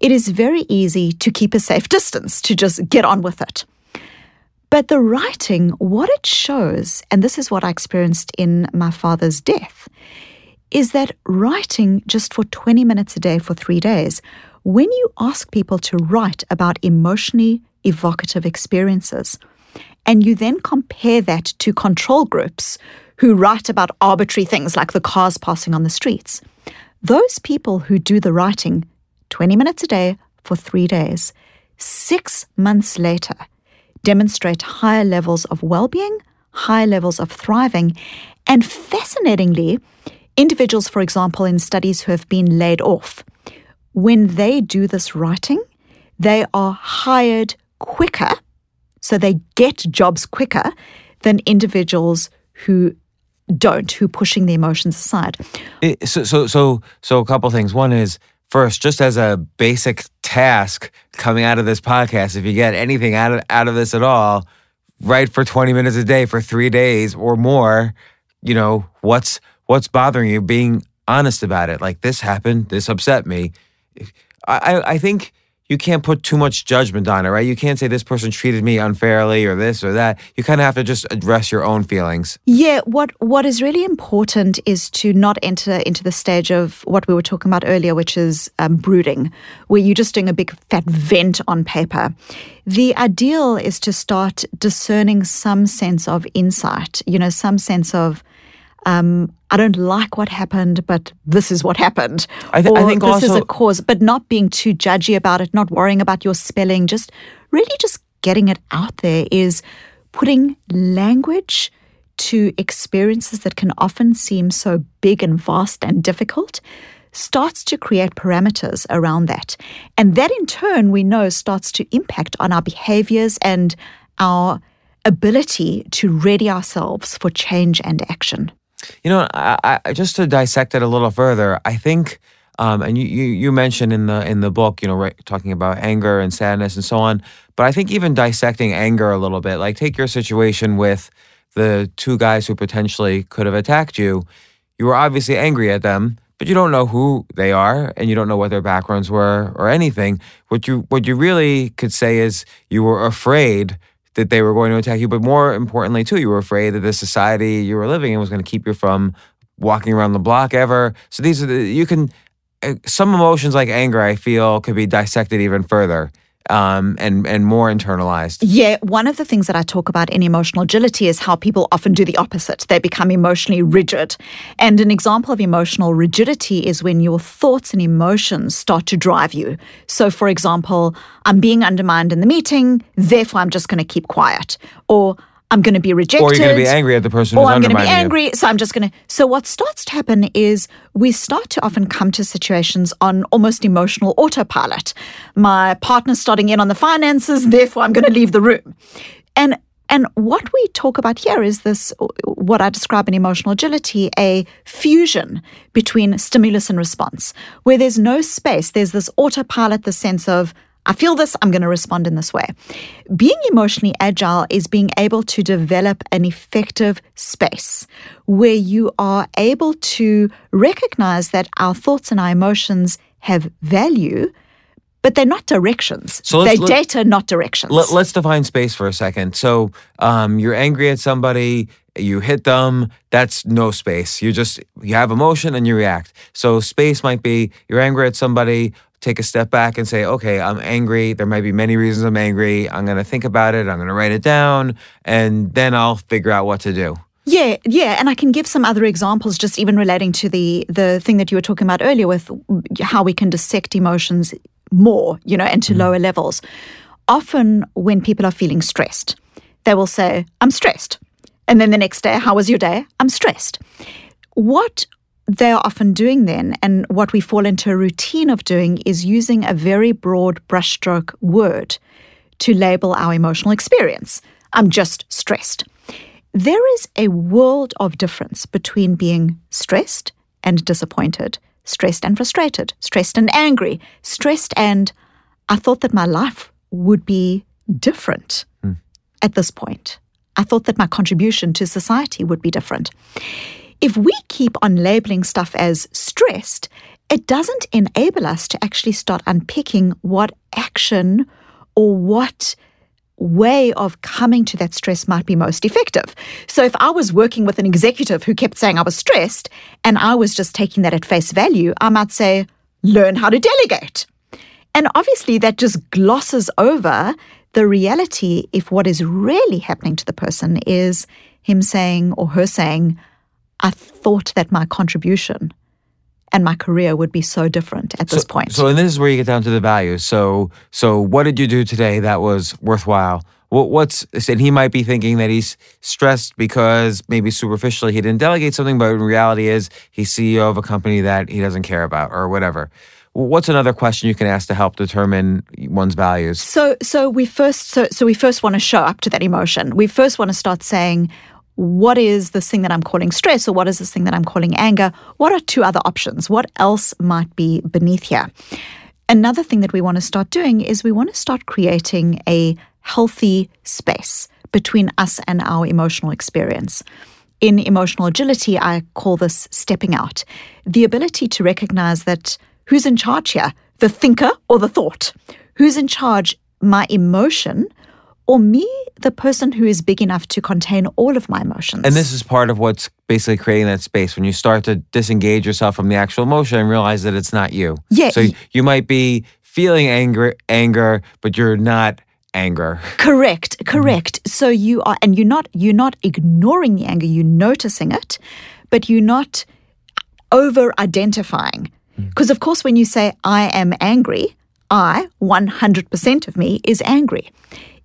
D: It is very easy to keep a safe distance, to just get on with it. But the writing, what it shows, and this is what I experienced in my father's death, is that writing just for 20 minutes a day for three days, when you ask people to write about emotionally evocative experiences, and you then compare that to control groups who write about arbitrary things like the cars passing on the streets, those people who do the writing 20 minutes a day for three days, six months later, demonstrate higher levels of well being, higher levels of thriving, and fascinatingly, individuals, for example, in studies who have been laid off, when they do this writing, they are hired quicker, so they get jobs quicker than individuals who don't, who pushing the emotions aside.
A: It, so, so, so, so, a couple things. One is first, just as a basic task coming out of this podcast, if you get anything out of, out of this at all, write for 20 minutes a day for three days or more, you know, what's, what's bothering you, being honest about it. Like this happened, this upset me. I, I think you can't put too much judgment on it, right? You can't say this person treated me unfairly or this or that. You kind of have to just address your own feelings.
D: Yeah, what what is really important is to not enter into the stage of what we were talking about earlier, which is um, brooding, where you're just doing a big fat vent on paper. The ideal is to start discerning some sense of insight, you know, some sense of um, I don't like what happened, but this is what happened.
A: I, th- I think
D: this
A: also
D: is a cause, but not being too judgy about it, not worrying about your spelling, just really just getting it out there is putting language to experiences that can often seem so big and vast and difficult starts to create parameters around that. And that in turn, we know starts to impact on our behaviors and our ability to ready ourselves for change and action.
A: You know, I, I, just to dissect it a little further, I think Um, and you, you you mentioned in the in the book, you know, right, talking about anger and sadness and so on. But I think even dissecting anger a little bit, like take your situation with the two guys who potentially could have attacked you. You were obviously angry at them, but you don't know who they are and you don't know what their backgrounds were or anything. What you what you really could say is you were afraid that they were going to attack you, but more importantly too, you were afraid that the society you were living in was going to keep you from walking around the block ever. So these are the you can uh, some emotions like anger, I feel, could be dissected even further um, and and more internalized.
D: Yeah, one of the things that I talk about in emotional agility is how people often do the opposite. They become emotionally rigid. And an example of emotional rigidity is when your thoughts and emotions start to drive you. So, for example, I'm being undermined in the meeting, therefore I'm just going to keep quiet. Or I'm going to be rejected.
A: Or you're going to be angry at the person
D: or I'm going to be angry, so I'm just going to. So what starts to happen is we start to often come to situations on almost emotional autopilot. My partner's starting in on the finances, therefore I'm going to leave the room, and. And what we talk about here is this, what I describe in emotional agility, a fusion between stimulus and response, where there's no space. There's this autopilot, the sense of, I feel this, I'm going to respond in this way. Being emotionally agile is being able to develop an effective space where you are able to recognize that our thoughts and our emotions have value, but they're not directions.
A: So
D: they're
A: look-
D: data, not directions.
A: Let, us define space for a second. So um, you're angry at somebody, you hit them. That's no space. You just you have emotion and you react. So space might be you're angry at somebody. Take a step back and say, okay, I'm angry. There might be many reasons I'm angry. I'm going to think about it. I'm going to write it down, and then I'll figure out what to do.
D: Yeah, yeah, and I can give some other examples, just even relating to the the thing that you were talking about earlier with how we can dissect emotions more, you know, and to mm. lower levels. Often, when people are feeling stressed, they will say, "I'm stressed," and then the next day, "How was your day?" "I'm stressed." What they are often doing then, and what we fall into a routine of doing, is using a very broad brushstroke word to label our emotional experience. I'm just stressed. There is a world of difference between being stressed and disappointed, stressed and frustrated, stressed and angry, stressed and I thought that my life would be different hmm. at this point. I thought that my contribution to society would be different. If we keep on labeling stuff as stressed, it doesn't enable us to actually start unpicking what action or what way of coming to that stress might be most effective. So if I was working with an executive who kept saying I was stressed and I was just taking that at face value, I might say, learn how to delegate. And obviously that just glosses over the reality if what is really happening to the person is him saying or her saying, I thought that my contribution and my career would be so different at this point.
A: So, and this is where you get down to the values. So, so what did you do today that was worthwhile? What, what's and he might be thinking that he's stressed because maybe superficially he didn't delegate something, but in reality is he's CEO of a company that he doesn't care about or whatever. What's another question you can ask to help determine one's values?
D: So so we first so so we first want to show up to that emotion. We first want to start saying what is this thing that I'm calling stress or what is this thing that I'm calling anger? What are two other options? What else might be beneath here? Another thing that we want to start doing is we want to start creating a healthy space between us and our emotional experience. In emotional agility, I call this stepping out the ability to recognize that who's in charge here, the thinker or the thought? Who's in charge, my emotion or me, the person who is big enough to contain all of my emotions?
A: And this is part of what's basically creating that space when you start to disengage yourself from the actual emotion and realize that it's not you.
D: Yeah.
A: So you might be feeling anger, anger, but you're not anger.
D: Correct, correct. So you are, and you're not you're not ignoring the anger. You're noticing it, but you're not over identifying. Because mm. of course, when you say I am angry, I 100% of me is angry.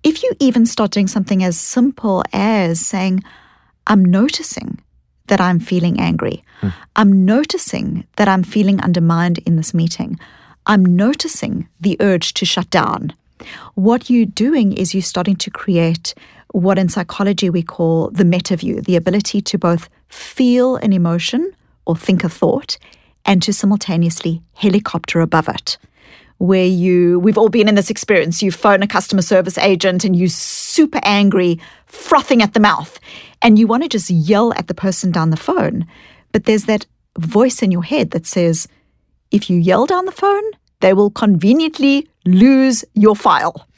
D: If you even start doing something as simple as saying, I'm noticing that I'm feeling angry. Hmm. I'm noticing that I'm feeling undermined in this meeting. I'm noticing the urge to shut down. What you're doing is you're starting to create what in psychology we call the meta view, the ability to both feel an emotion or think a thought and to simultaneously helicopter above it. Where you, we've all been in this experience. You phone a customer service agent and you're super angry, frothing at the mouth, and you want to just yell at the person down the phone. But there's that voice in your head that says, if you yell down the phone, they will conveniently lose your file.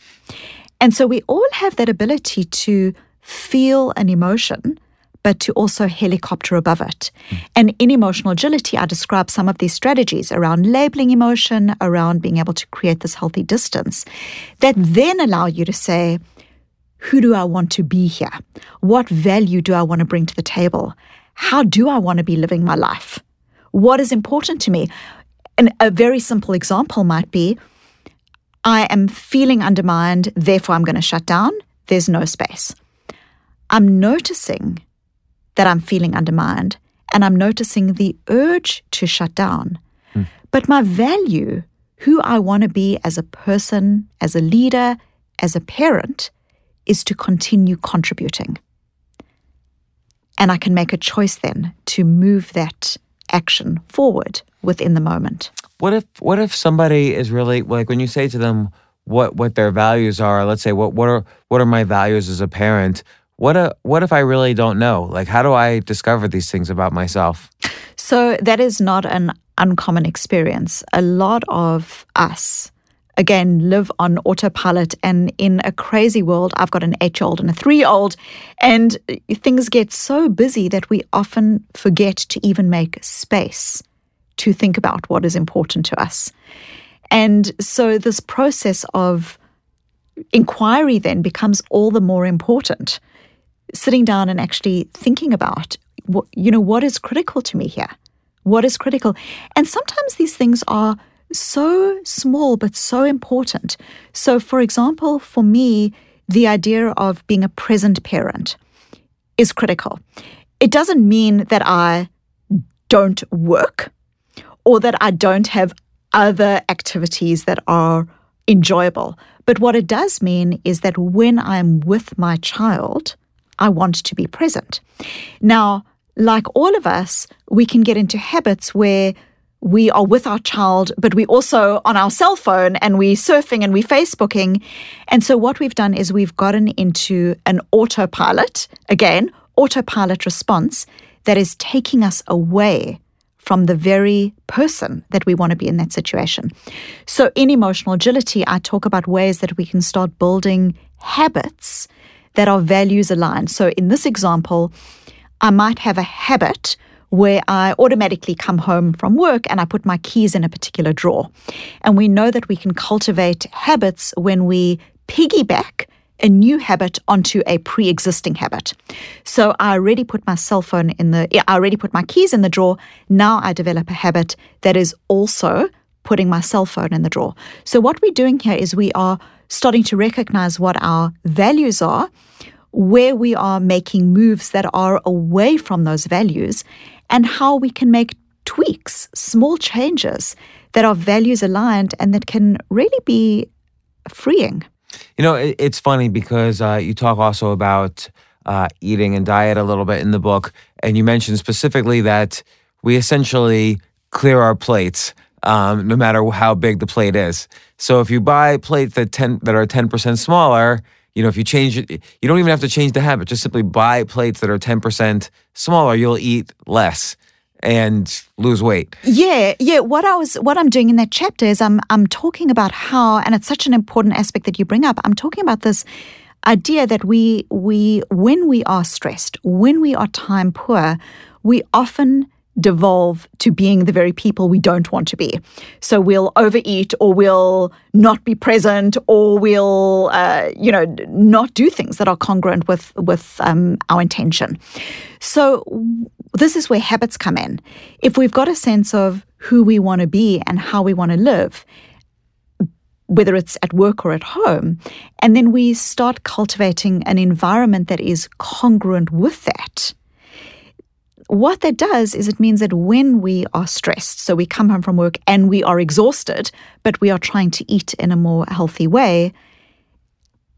D: And so we all have that ability to feel an emotion, but to also helicopter above it. And in emotional agility, I describe some of these strategies around labeling emotion, around being able to create this healthy distance that then allow you to say, who do I want to be here? What value do I want to bring to the table? How do I want to be living my life? What is important to me? And a very simple example might be I am feeling undermined, therefore I'm going to shut down. There's no space. I'm noticing that I'm feeling undermined and I'm noticing the urge to shut down. Hmm. But my value, who I want to be as a person, as a leader, as a parent, is to continue contributing. And I can make a choice then to move that action forward within the moment.
A: What if what if somebody is really like when you say to them what what their values are? Let's say what what are what are my values as a parent? What a, what if I really don't know? Like how do I discover these things about myself?
D: So that is not an uncommon experience. A lot of us, again, live on autopilot. And in a crazy world, I've got an eight year old and a three year old, and things get so busy that we often forget to even make space to think about what is important to us. And so this process of inquiry then becomes all the more important. Sitting down and actually thinking about, what, you know, what is critical to me here? What is critical? And sometimes these things are so small but so important. So, for example, for me, the idea of being a present parent is critical. It doesn't mean that I don't work or that I don't have other activities that are enjoyable. But what it does mean is that when I'm with my child, I want to be present. Now, like all of us, we can get into habits where we are with our child, but we also on our cell phone and we surfing and we Facebooking. And so what we've done is we've gotten into an autopilot, again, autopilot response that is taking us away from the very person that we want to be in that situation. So in emotional agility, I talk about ways that we can start building habits that are values aligned. So in this example, I might have a habit where I automatically come home from work and I put my keys in a particular drawer. And we know that we can cultivate habits when we piggyback a new habit onto a pre-existing habit. So I already put my cell phone in the I already put my keys in the drawer. Now I develop a habit that is also putting my cell phone in the drawer. So what we're doing here is we are starting to recognize what our values are, where we are making moves that are away from those values, and how we can make tweaks, small changes that are values aligned and that can really be freeing.
A: You know, it's funny because uh, you talk also about uh, eating and diet a little bit in the book, and you mentioned specifically that we essentially clear our plates. Um, no matter how big the plate is. So if you buy plates that ten that are ten percent smaller, you know if you change it, you don't even have to change the habit. Just simply buy plates that are ten percent smaller. You'll eat less and lose weight.
D: Yeah, yeah. What I was, what I'm doing in that chapter is I'm, I'm talking about how, and it's such an important aspect that you bring up. I'm talking about this idea that we, we, when we are stressed, when we are time poor, we often devolve to being the very people we don't want to be. So we'll overeat, or we'll not be present, or we'll, uh, you know, not do things that are congruent with with um, our intention. So this is where habits come in. If we've got a sense of who we want to be and how we want to live, whether it's at work or at home, and then we start cultivating an environment that is congruent with that. What that does is it means that when we are stressed, so we come home from work and we are exhausted, but we are trying to eat in a more healthy way,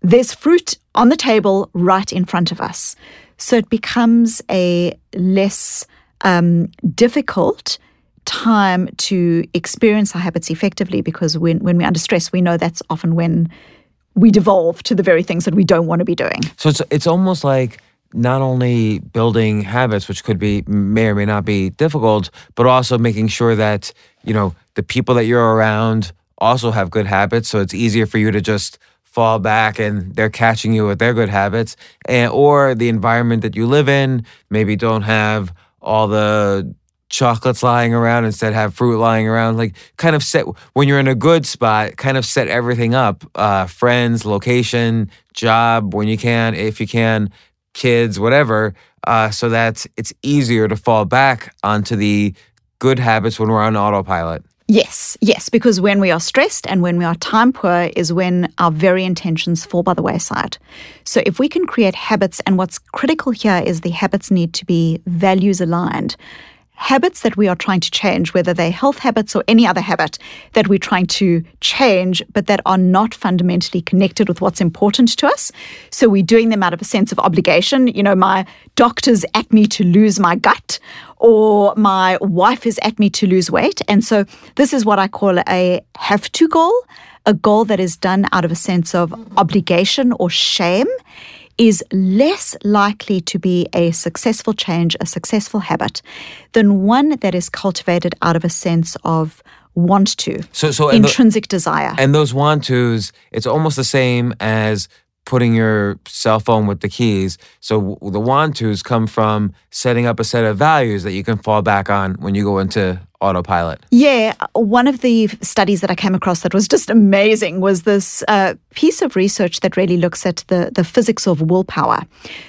D: there's fruit on the table right in front of us. So it becomes a less um, difficult time to experience our habits effectively because when, when we're under stress, we know that's often when we devolve to the very things that we don't want to be doing.
A: So it's it's almost like not only building habits, which could be may or may not be difficult, but also making sure that you know the people that you're around also have good habits. So it's easier for you to just fall back and they're catching you with their good habits, and or the environment that you live in maybe don't have all the chocolates lying around instead have fruit lying around like kind of set when you're in a good spot kind of set everything up uh, friends location job when you can if you can kids whatever uh, so that it's easier to fall back onto the good habits when we're on autopilot
D: Yes, yes, because when we are stressed and when we are time poor is when our very intentions fall by the wayside. So if we can create habits, and what's critical here is the habits need to be values aligned. Habits that we are trying to change, whether they're health habits or any other habit that we're trying to change, but that are not fundamentally connected with what's important to us. So we're doing them out of a sense of obligation. You know, my doctor's at me to lose my gut, or my wife is at me to lose weight. And so this is what I call a have to goal, a goal that is done out of a sense of obligation or shame is less likely to be a successful change, a successful habit, than one that is cultivated out of a sense of want to,
A: So- so- and the-
D: intrinsic desire.
A: and those want tos it's almost the same as putting your cell phone with the keys so the want tos come from setting up a set of values that you can fall back on when you go into autopilot
D: Yeah, one of the studies that I came across that was just amazing was this uh, piece of research that really looks at the, the physics of willpower.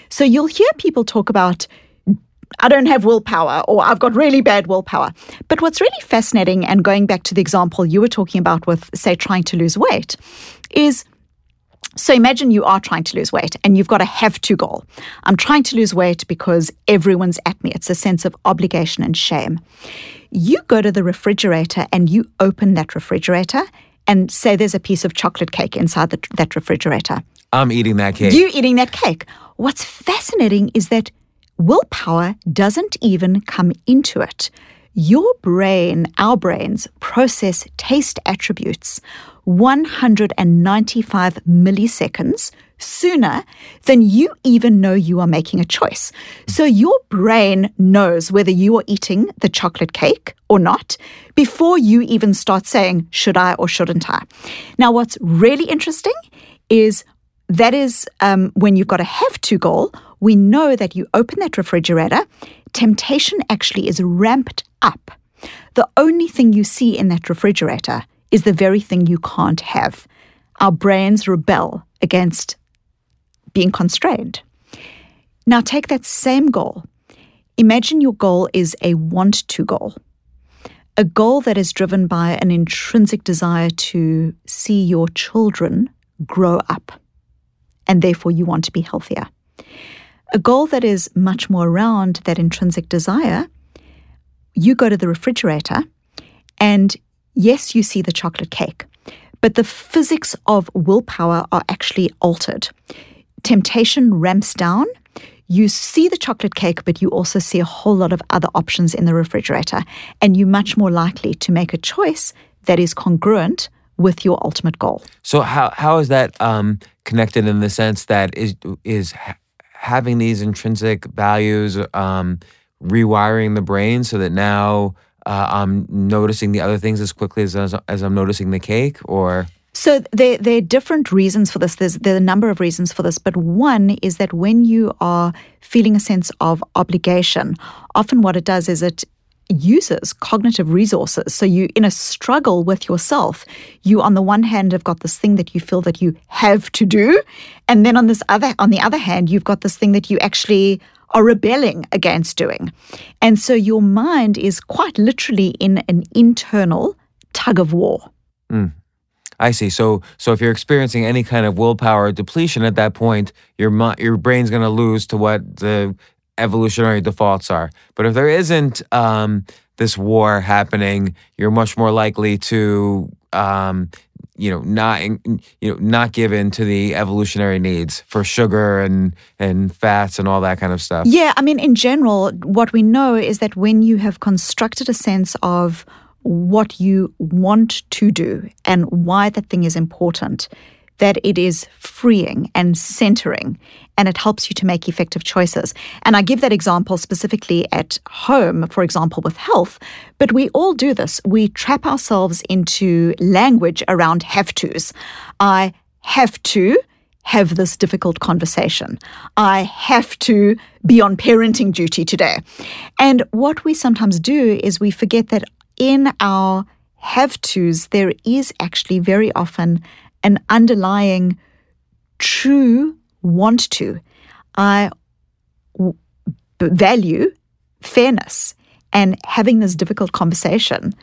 D: So you'll hear people talk about, I don't have willpower or I've got really bad willpower. But what's really fascinating, and going back to the example you were talking about with, say, trying to lose weight, is so imagine you are trying to lose weight and you've got a have to goal. I'm trying to lose weight because everyone's at me. It's a sense of obligation and shame. You go to the refrigerator and you open that refrigerator and say there's a piece of chocolate cake inside the, that refrigerator.
A: i'm eating that cake
D: You eating that cake. What's fascinating is that willpower doesn't even come into it. Your brain, our brains, process taste attributes 195 milliseconds sooner than you even know you are making a choice. So your brain knows whether you are eating the chocolate cake or not before you even start saying, should I or shouldn't I? Now, what's really interesting is that is um, when you've got a have to goal, we know that you open that refrigerator, temptation actually is ramped up. The only thing you see in that refrigerator is the very thing you can't have. Our brains rebel against being constrained. Now, take that same goal. Imagine your goal is a want to goal, a goal that is driven by an intrinsic desire to see your children grow up, and therefore you want to be healthier. A goal that is much more around that intrinsic desire, you go to the refrigerator and yes, you see the chocolate cake, but the physics of willpower are actually altered. Temptation ramps down. You see the chocolate cake, but you also see a whole lot of other options in the refrigerator, and you're much more likely to make a choice that is congruent with your ultimate goal.
A: So how how is that um, connected in the sense that is is having these intrinsic values um, rewiring the brain so that now uh, I'm noticing the other things as quickly as as I'm noticing the cake or
D: So there, there are different reasons for this. There's there are a number of reasons for this, but one is that when you are feeling a sense of obligation, often what it does is it uses cognitive resources. So you in a struggle with yourself, you on the one hand have got this thing that you feel that you have to do, and then on this other on the other hand, you've got this thing that you actually are rebelling against doing. And so your mind is quite literally in an internal tug of war.
A: I see. So so if you're experiencing any kind of willpower depletion at that point, your your brain's going to lose to what the evolutionary defaults are. But if there isn't um, this war happening, you're much more likely to um, you know not you know not given to the evolutionary needs for sugar and and fats and all that kind of stuff.
D: Yeah, I mean, in general, what we know is that when you have constructed a sense of what you want to do and why that thing is important, that it is freeing and centering and it helps you to make effective choices. And I give that example specifically at home, for example, with health, but we all do this. We trap ourselves into language around have tos. I have to have this difficult conversation. I have to be on parenting duty today. And what we sometimes do is we forget that in our have tos, there is actually very often an underlying true want to. I w- value fairness, and having this difficult conversation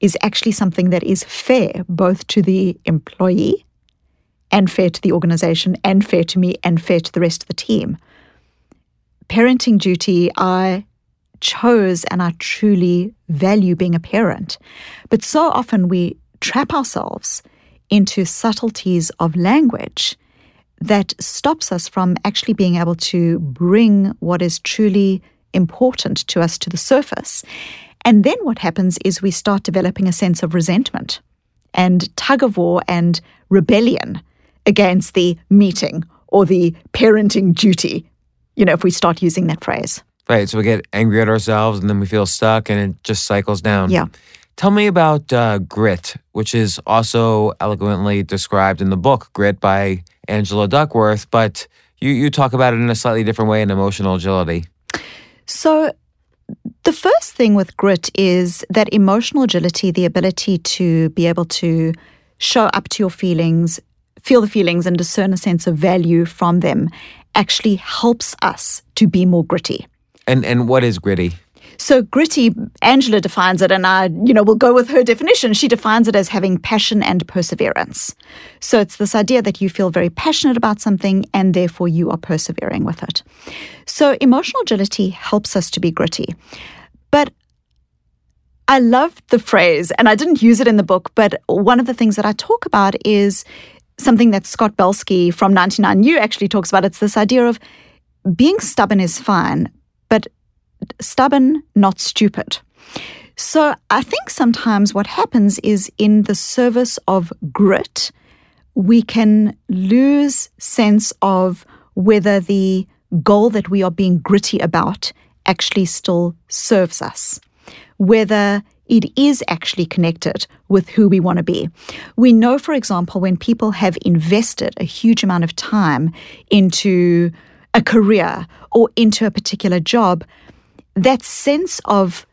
D: is actually something that is fair both to the employee and fair to the organization and fair to me and fair to the rest of the team. Parenting duty, I chose and I truly value being a parent. But so often we trap ourselves into subtleties of language that stops us from actually being able to bring what is truly important to us to the surface. And then what happens is we start developing a sense of resentment and tug of war and rebellion against the meeting or the parenting duty, you know, if we start using that phrase.
A: Right. So we get angry at ourselves and then we feel stuck and it just cycles down.
D: Yeah.
A: Tell me about uh, grit, which is also eloquently described in the book Grit by Angela Duckworth, but you, you talk about it in a slightly different way in emotional agility.
D: So, the first thing with grit is that emotional agility, the ability to be able to show up to your feelings, feel the feelings, and discern a sense of value from them, actually helps us to be more gritty.
A: And and what is gritty?
D: So gritty, Angela defines it, and I, you know, will go with her definition. She defines it as having passion and perseverance. So it's this idea that you feel very passionate about something and therefore you are persevering with it. So emotional agility helps us to be gritty. But I love the phrase, and I didn't use it in the book, but one of the things that I talk about is something that Scott Belsky from 99U actually talks about. It's this idea of being stubborn is fine, but stubborn, not stupid. So I think sometimes what happens is in the service of grit, we can lose sense of whether the goal that we are being gritty about actually still serves us, whether it is actually connected with who we want to be. We know, for example, when people have invested a huge amount of time into a career or into a particular job, that sense of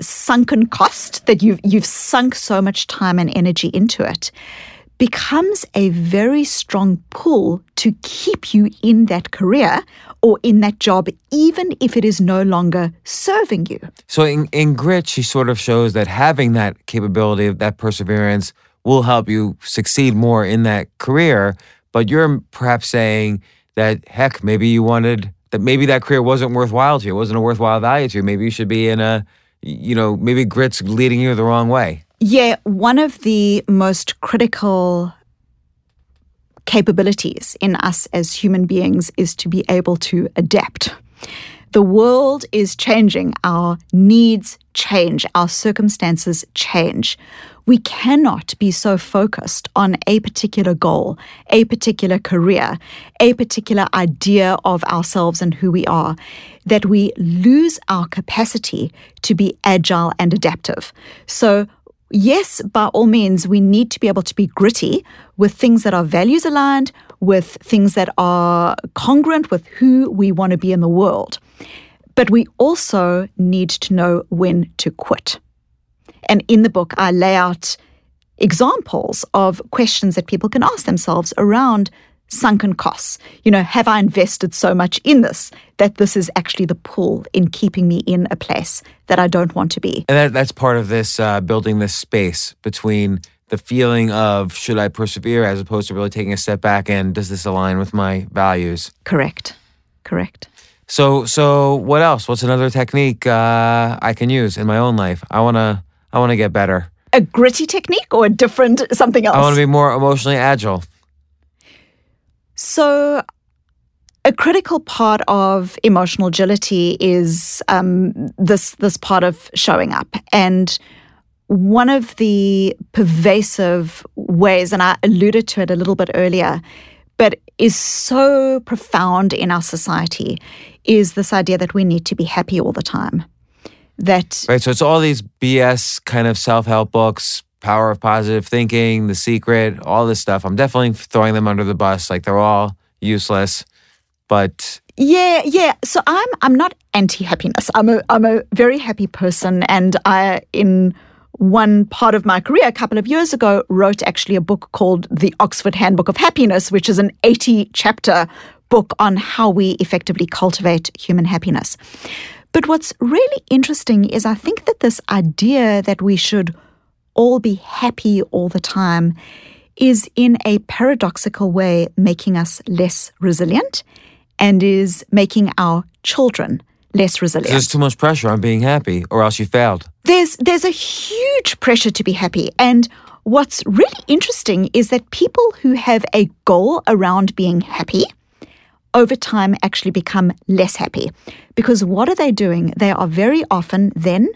D: sunken cost that you've you've sunk so much time and energy into it becomes a very strong pull to keep you in that career or in that job even if it is no longer serving you
A: So in, in grit, she sort of shows that having that capability of that perseverance will help you succeed more in that career. But you're perhaps saying that heck, maybe you wanted that maybe that career wasn't worthwhile to you, wasn't a worthwhile value to you. Maybe you should be in a you know, maybe grit's leading you the wrong way.
D: Yeah, one of the most critical capabilities in us as human beings is to be able to adapt. The world is changing, our needs change, our circumstances change. We cannot be so focused on a particular goal, a particular career, a particular idea of ourselves and who we are, that we lose our capacity to be agile and adaptive. So, yes, by all means, we need to be able to be gritty with things that are values aligned, with things that are congruent with who we want to be in the world. But we also need to know when to quit. And in the book, I lay out examples of questions that people can ask themselves around sunken costs. You know, have I invested so much in this that this is actually the pull in keeping me in a place that I don't want to be?
A: And that, that's part of this uh, building this space between the feeling of should I persevere as opposed to really taking a step back and does this align with my values?
D: Correct. Correct.
A: So, so what else? What's another technique uh, I can use in my own life? I wanna, I wanna get better.
D: a gritty technique or a different something else?
A: I want to be more emotionally agile.
D: So, a critical part of emotional agility is um, this this part of showing up, and one of the pervasive ways, and I alluded to it a little bit earlier, but is so profound in our society, is this idea that we need to be happy all the time. That
A: Right. So it's all these BS kind of self help books, power of positive thinking, The Secret, all this stuff. I'm definitely throwing them under the bus. Like they're all useless. But
D: Yeah, yeah. So I'm I'm not anti-happiness. I'm a I'm a very happy person and I in one part of my career a couple of years ago wrote actually a book called The Oxford Handbook of Happiness, which is an 80 chapter book on how we effectively cultivate human happiness. But what's really interesting is I think that this idea that we should all be happy all the time is in a paradoxical way making us less resilient and is making our children less resilient.
A: there's too much pressure on being happy, or else you failed.
D: There's there's a huge pressure to be happy and what's really interesting is that people who have a goal around being happy over time actually become less happy because what are they doing? They are very often then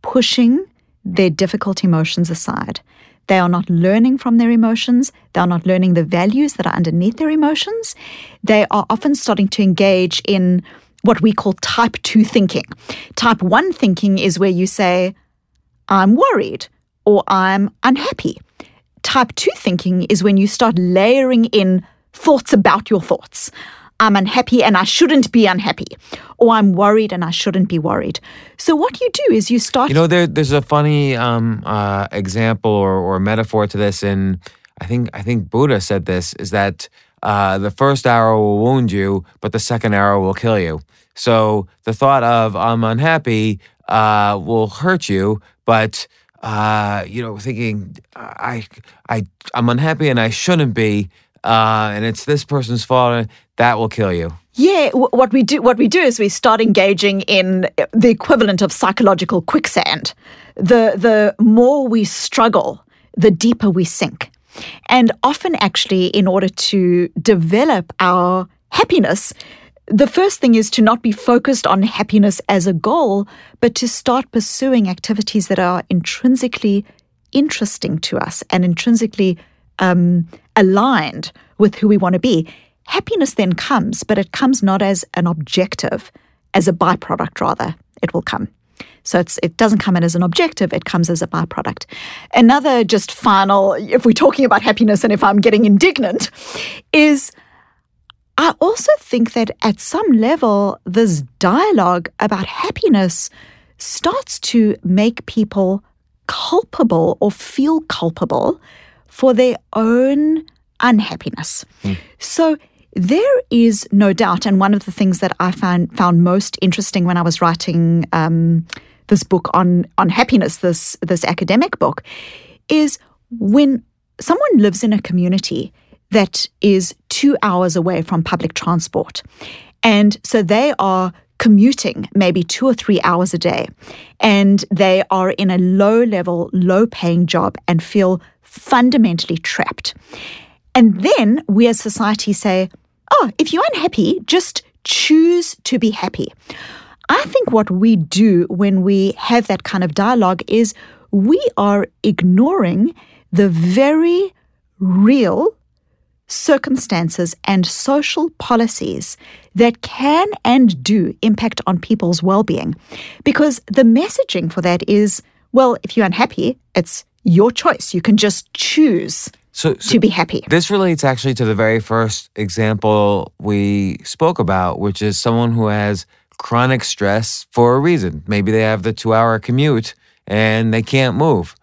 D: pushing their difficult emotions aside. They are not learning from their emotions. They are not learning the values that are underneath their emotions. They are often starting to engage in what we call type 2 thinking. Type 1 thinking is where you say, I'm worried or I'm unhappy. Type 2 thinking is when you start layering in thoughts about your thoughts. I'm unhappy and I shouldn't be unhappy. Or I'm worried and I shouldn't be worried. So, what you do is you start.
A: You know, there, there's a funny um, uh, example or, or metaphor to this, and I think I think Buddha said this is that uh, the first arrow will wound you, but the second arrow will kill you. So the thought of I'm unhappy uh, will hurt you, but uh, you know, thinking I I I'm unhappy and I shouldn't be, uh, and it's this person's fault, that will kill you.
D: Yeah, what we do what we do is we start engaging in the equivalent of psychological quicksand. The the more we struggle, the deeper we sink. And often actually in order to develop our happiness, the first thing is to not be focused on happiness as a goal, but to start pursuing activities that are intrinsically interesting to us and intrinsically um, aligned with who we want to be. Happiness then comes, but it comes not as an objective, as a byproduct, rather, it will come. So it's, it doesn't come in as an objective, it comes as a byproduct. Another just final, if we're talking about happiness and if I'm getting indignant, is I also think that at some level, this dialogue about happiness starts to make people culpable or feel culpable for their own unhappiness. So there is no doubt, and one of the things that I found found most interesting when I was writing um, this book on on happiness, this this academic book, is when someone lives in a community that is two hours away from public transport, and so they are commuting maybe two or three hours a day, and they are in a low level, low paying job and feel fundamentally trapped. And then we as society say, oh, if you're unhappy, just choose to be happy. I think what we do when we have that kind of dialogue is we are ignoring the very real circumstances and social policies that can and do impact on people's well being. Because the messaging for that is well, if you're unhappy, it's your choice. You can just choose
A: So, so
D: to be happy.
A: This relates actually to the very first example we spoke about, which is someone who has chronic stress for a reason. Maybe they have the two hour commute and they can't move.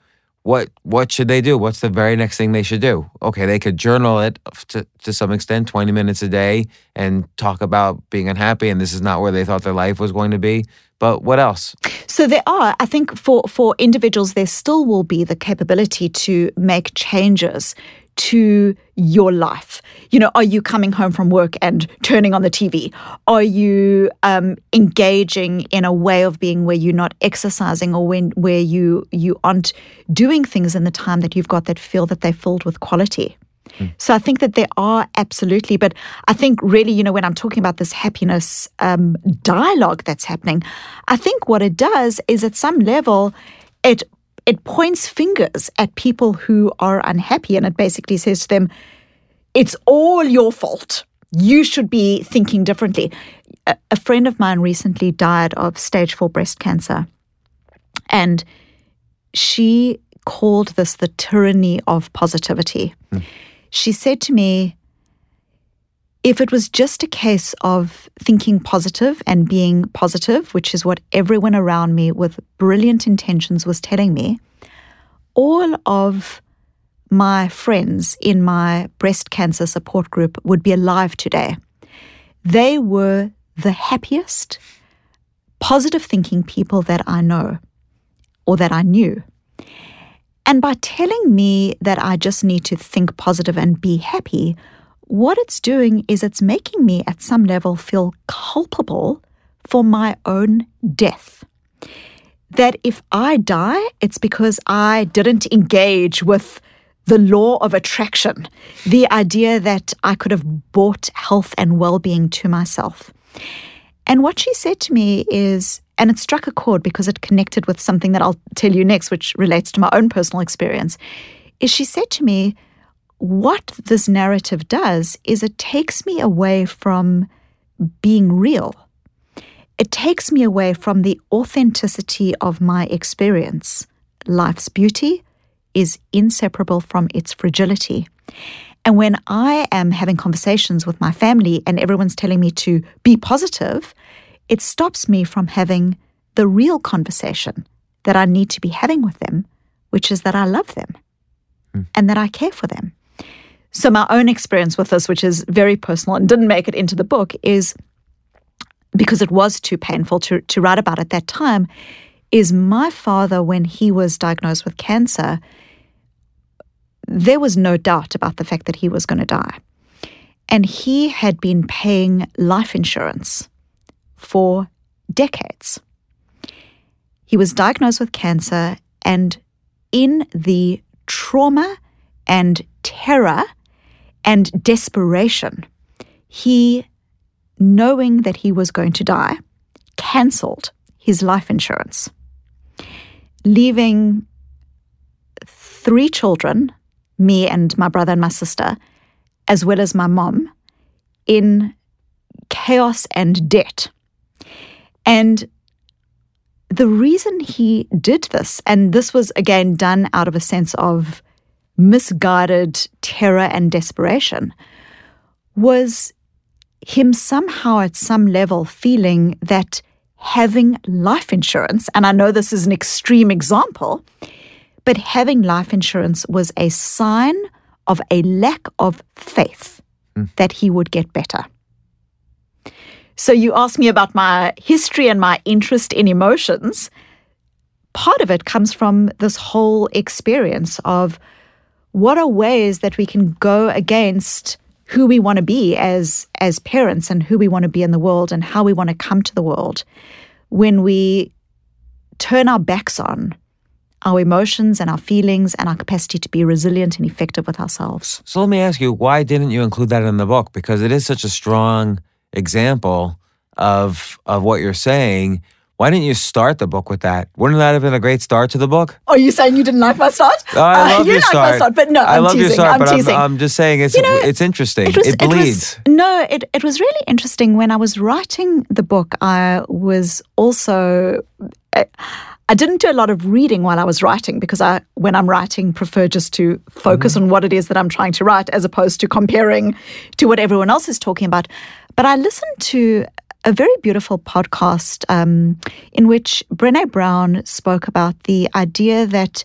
A: What what should they do? What's the very next thing they should do? Okay, they could journal it to, to some extent, 20 minutes a day, and talk about being unhappy and this is not where they thought their life was going to be. But what else?
D: So there are, I think, for for individuals, there still will be the capability to make changes to your life. You know, are you coming home from work and turning on the TV? Are you um, engaging in a way of being where you're not exercising or when where you you aren't doing things in the time that you've got that feel that they're filled with quality? So I think that there are absolutely, but I think really, you know, when I'm talking about this happiness um, dialogue that's happening, I think what it does is at some level, it it points fingers at people who are unhappy, and it basically says to them, "It's all your fault. You should be thinking differently." A, a friend of mine recently died of stage four breast cancer, and she called this the tyranny of positivity. Hmm. She said to me, if it was just a case of thinking positive and being positive, which is what everyone around me with brilliant intentions was telling me, all of my friends in my breast cancer support group would be alive today. They were the happiest, positive thinking people that I know or that I knew. And by telling me that I just need to think positive and be happy, what it's doing is it's making me at some level feel culpable for my own death. That if I die, it's because I didn't engage with the law of attraction, the idea that I could have bought health and well being to myself. And what she said to me is, and it struck a chord because it connected with something that I'll tell you next, which relates to my own personal experience, is she said to me, What this narrative does is it takes me away from being real. It takes me away from the authenticity of my experience. Life's beauty is inseparable from its fragility. And when I am having conversations with my family and everyone's telling me to be positive, it stops me from having the real conversation that I need to be having with them, which is that I love them hmm. and that I care for them. So, my own experience with this, which is very personal and didn't make it into the book, is because it was too painful to, to write about at that time, is my father, when he was diagnosed with cancer, there was no doubt about the fact that he was going to die. And he had been paying life insurance for decades. He was diagnosed with cancer, and in the trauma and terror and desperation, he, knowing that he was going to die, cancelled his life insurance, leaving three children, me and my brother and my sister, as well as my mom, in chaos and debt. And the reason he did this, and this was again done out of a sense of misguided terror and desperation, was him somehow at some level feeling that having life insurance, and I know this is an extreme example, but having life insurance was a sign of a lack of faith hmm. that he would get better. So you asked me about my history and my interest in emotions. Part of it comes from this whole experience of what are ways that we can go against who we want to be as as parents and who we want to be in the world and how we want to come to the world when we turn our backs on our emotions and our feelings and our capacity to be resilient and effective with ourselves.
A: So let me ask you, why didn't you include that in the book? Because it is such a strong example of of what you're saying. Why didn't you start the book with that? Wouldn't that have been a great start to the book?
D: Are you saying you didn't like my start?
A: Oh, I
D: Uh,
A: love
D: you
A: your
D: like
A: start.
D: my start, but no,
A: I
D: I'm
A: love
D: teasing.
A: your start,
D: I'm
A: but
D: teasing.
A: I'm, I'm just saying it's
D: You know,
A: it's interesting. It,
D: was- was-
A: bleeds.
D: no, it, it was really interesting. When I was writing the book, I was also. I, I didn't do a lot of reading while I was writing because I, when I'm writing, prefer just to focus on what it is that I'm trying to write as opposed to comparing to what everyone else is talking about. But I listened to a very beautiful podcast um, in which Brene Brown spoke about the idea that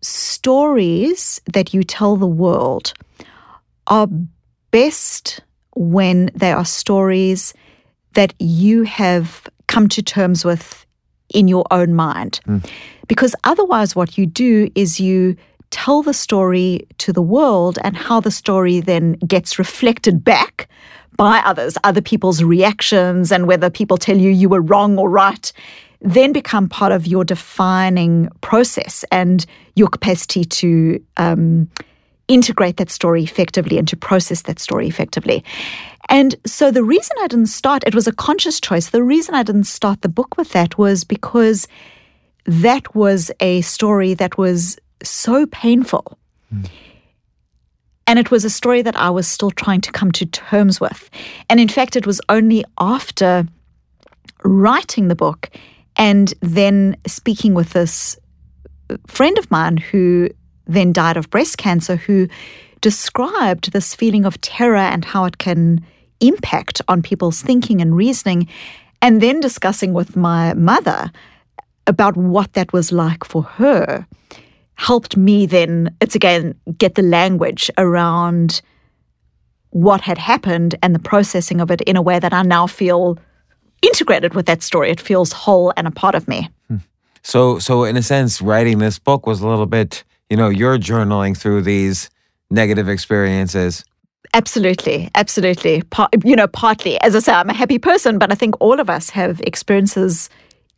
D: stories that you tell the world are best when they are stories that you have come to terms with in your own mind. Because otherwise, what you do is you tell the story to the world and how the story then gets reflected back by others, other people's reactions, and whether people tell you you were wrong or right, then become part of your defining process and your capacity to um, integrate that story effectively and to process that story effectively. And so the reason I didn't start, it was a conscious choice. The reason I didn't start the book with that was because that was a story that was so painful. And it was a story that I was still trying to come to terms with. And in fact, it was only after writing the book and then speaking with this friend of mine who then died of breast cancer, who described this feeling of terror and how it can impact on people's thinking and reasoning, and then discussing with my mother about what that was like for her helped me then it's again get the language around what had happened and the processing of it in a way that I now feel integrated with that story. It feels whole and a part of me. Hmm.
A: So, so in a sense, writing this book was a little bit, you know, you're journaling through these negative experiences.
D: Absolutely, absolutely. Par- you know, partly, as I say, I'm a happy person, but I think all of us have experiences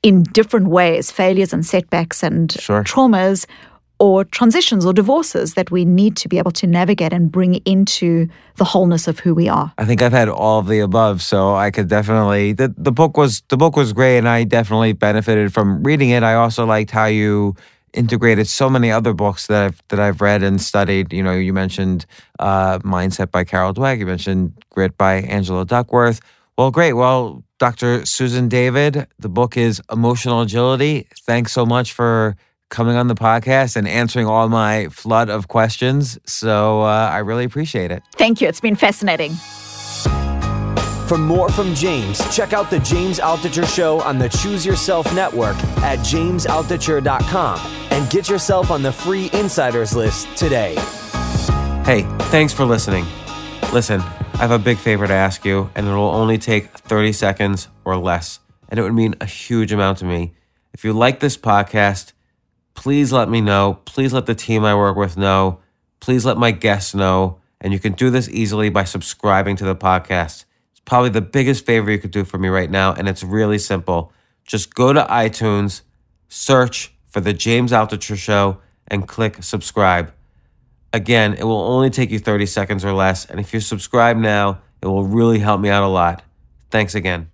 D: in different ways, failures and setbacks and
A: Sure.
D: traumas or transitions or divorces that we need to be able to navigate and bring into the wholeness of who we are.
A: I think I've had all of the above, so I could definitely the the book was the book was great, and I definitely benefited from reading it. I also liked how you integrated so many other books that I've that I've read and studied. You know, you mentioned uh, Mindset by Carol Dweck. You mentioned Grit by Angela Duckworth. Well, great. Well, Dr. Susan David, the book is Emotional Agility. Thanks so much for coming on the podcast and answering all my flood of questions. So uh, I really appreciate it.
D: Thank you. It's been fascinating.
C: For more from James, check out the James Altucher Show on the Choose Yourself Network at jamesaltucher.com and get yourself on the free insiders list today.
A: Hey, thanks for listening. Listen, I have a big favor to ask you, and it will only take 30 seconds or less, and it would mean a huge amount to me. If you like this podcast, please let me know. Please let the team I work with know. Please let my guests know. And you can do this easily by subscribing to the podcast. It's probably the biggest favor you could do for me right now, and it's really simple. Just go to iTunes, search for The James Altucher Show, and click subscribe. Again, it will only take you 30 seconds or less. And if you subscribe now, it will really help me out a lot. Thanks again.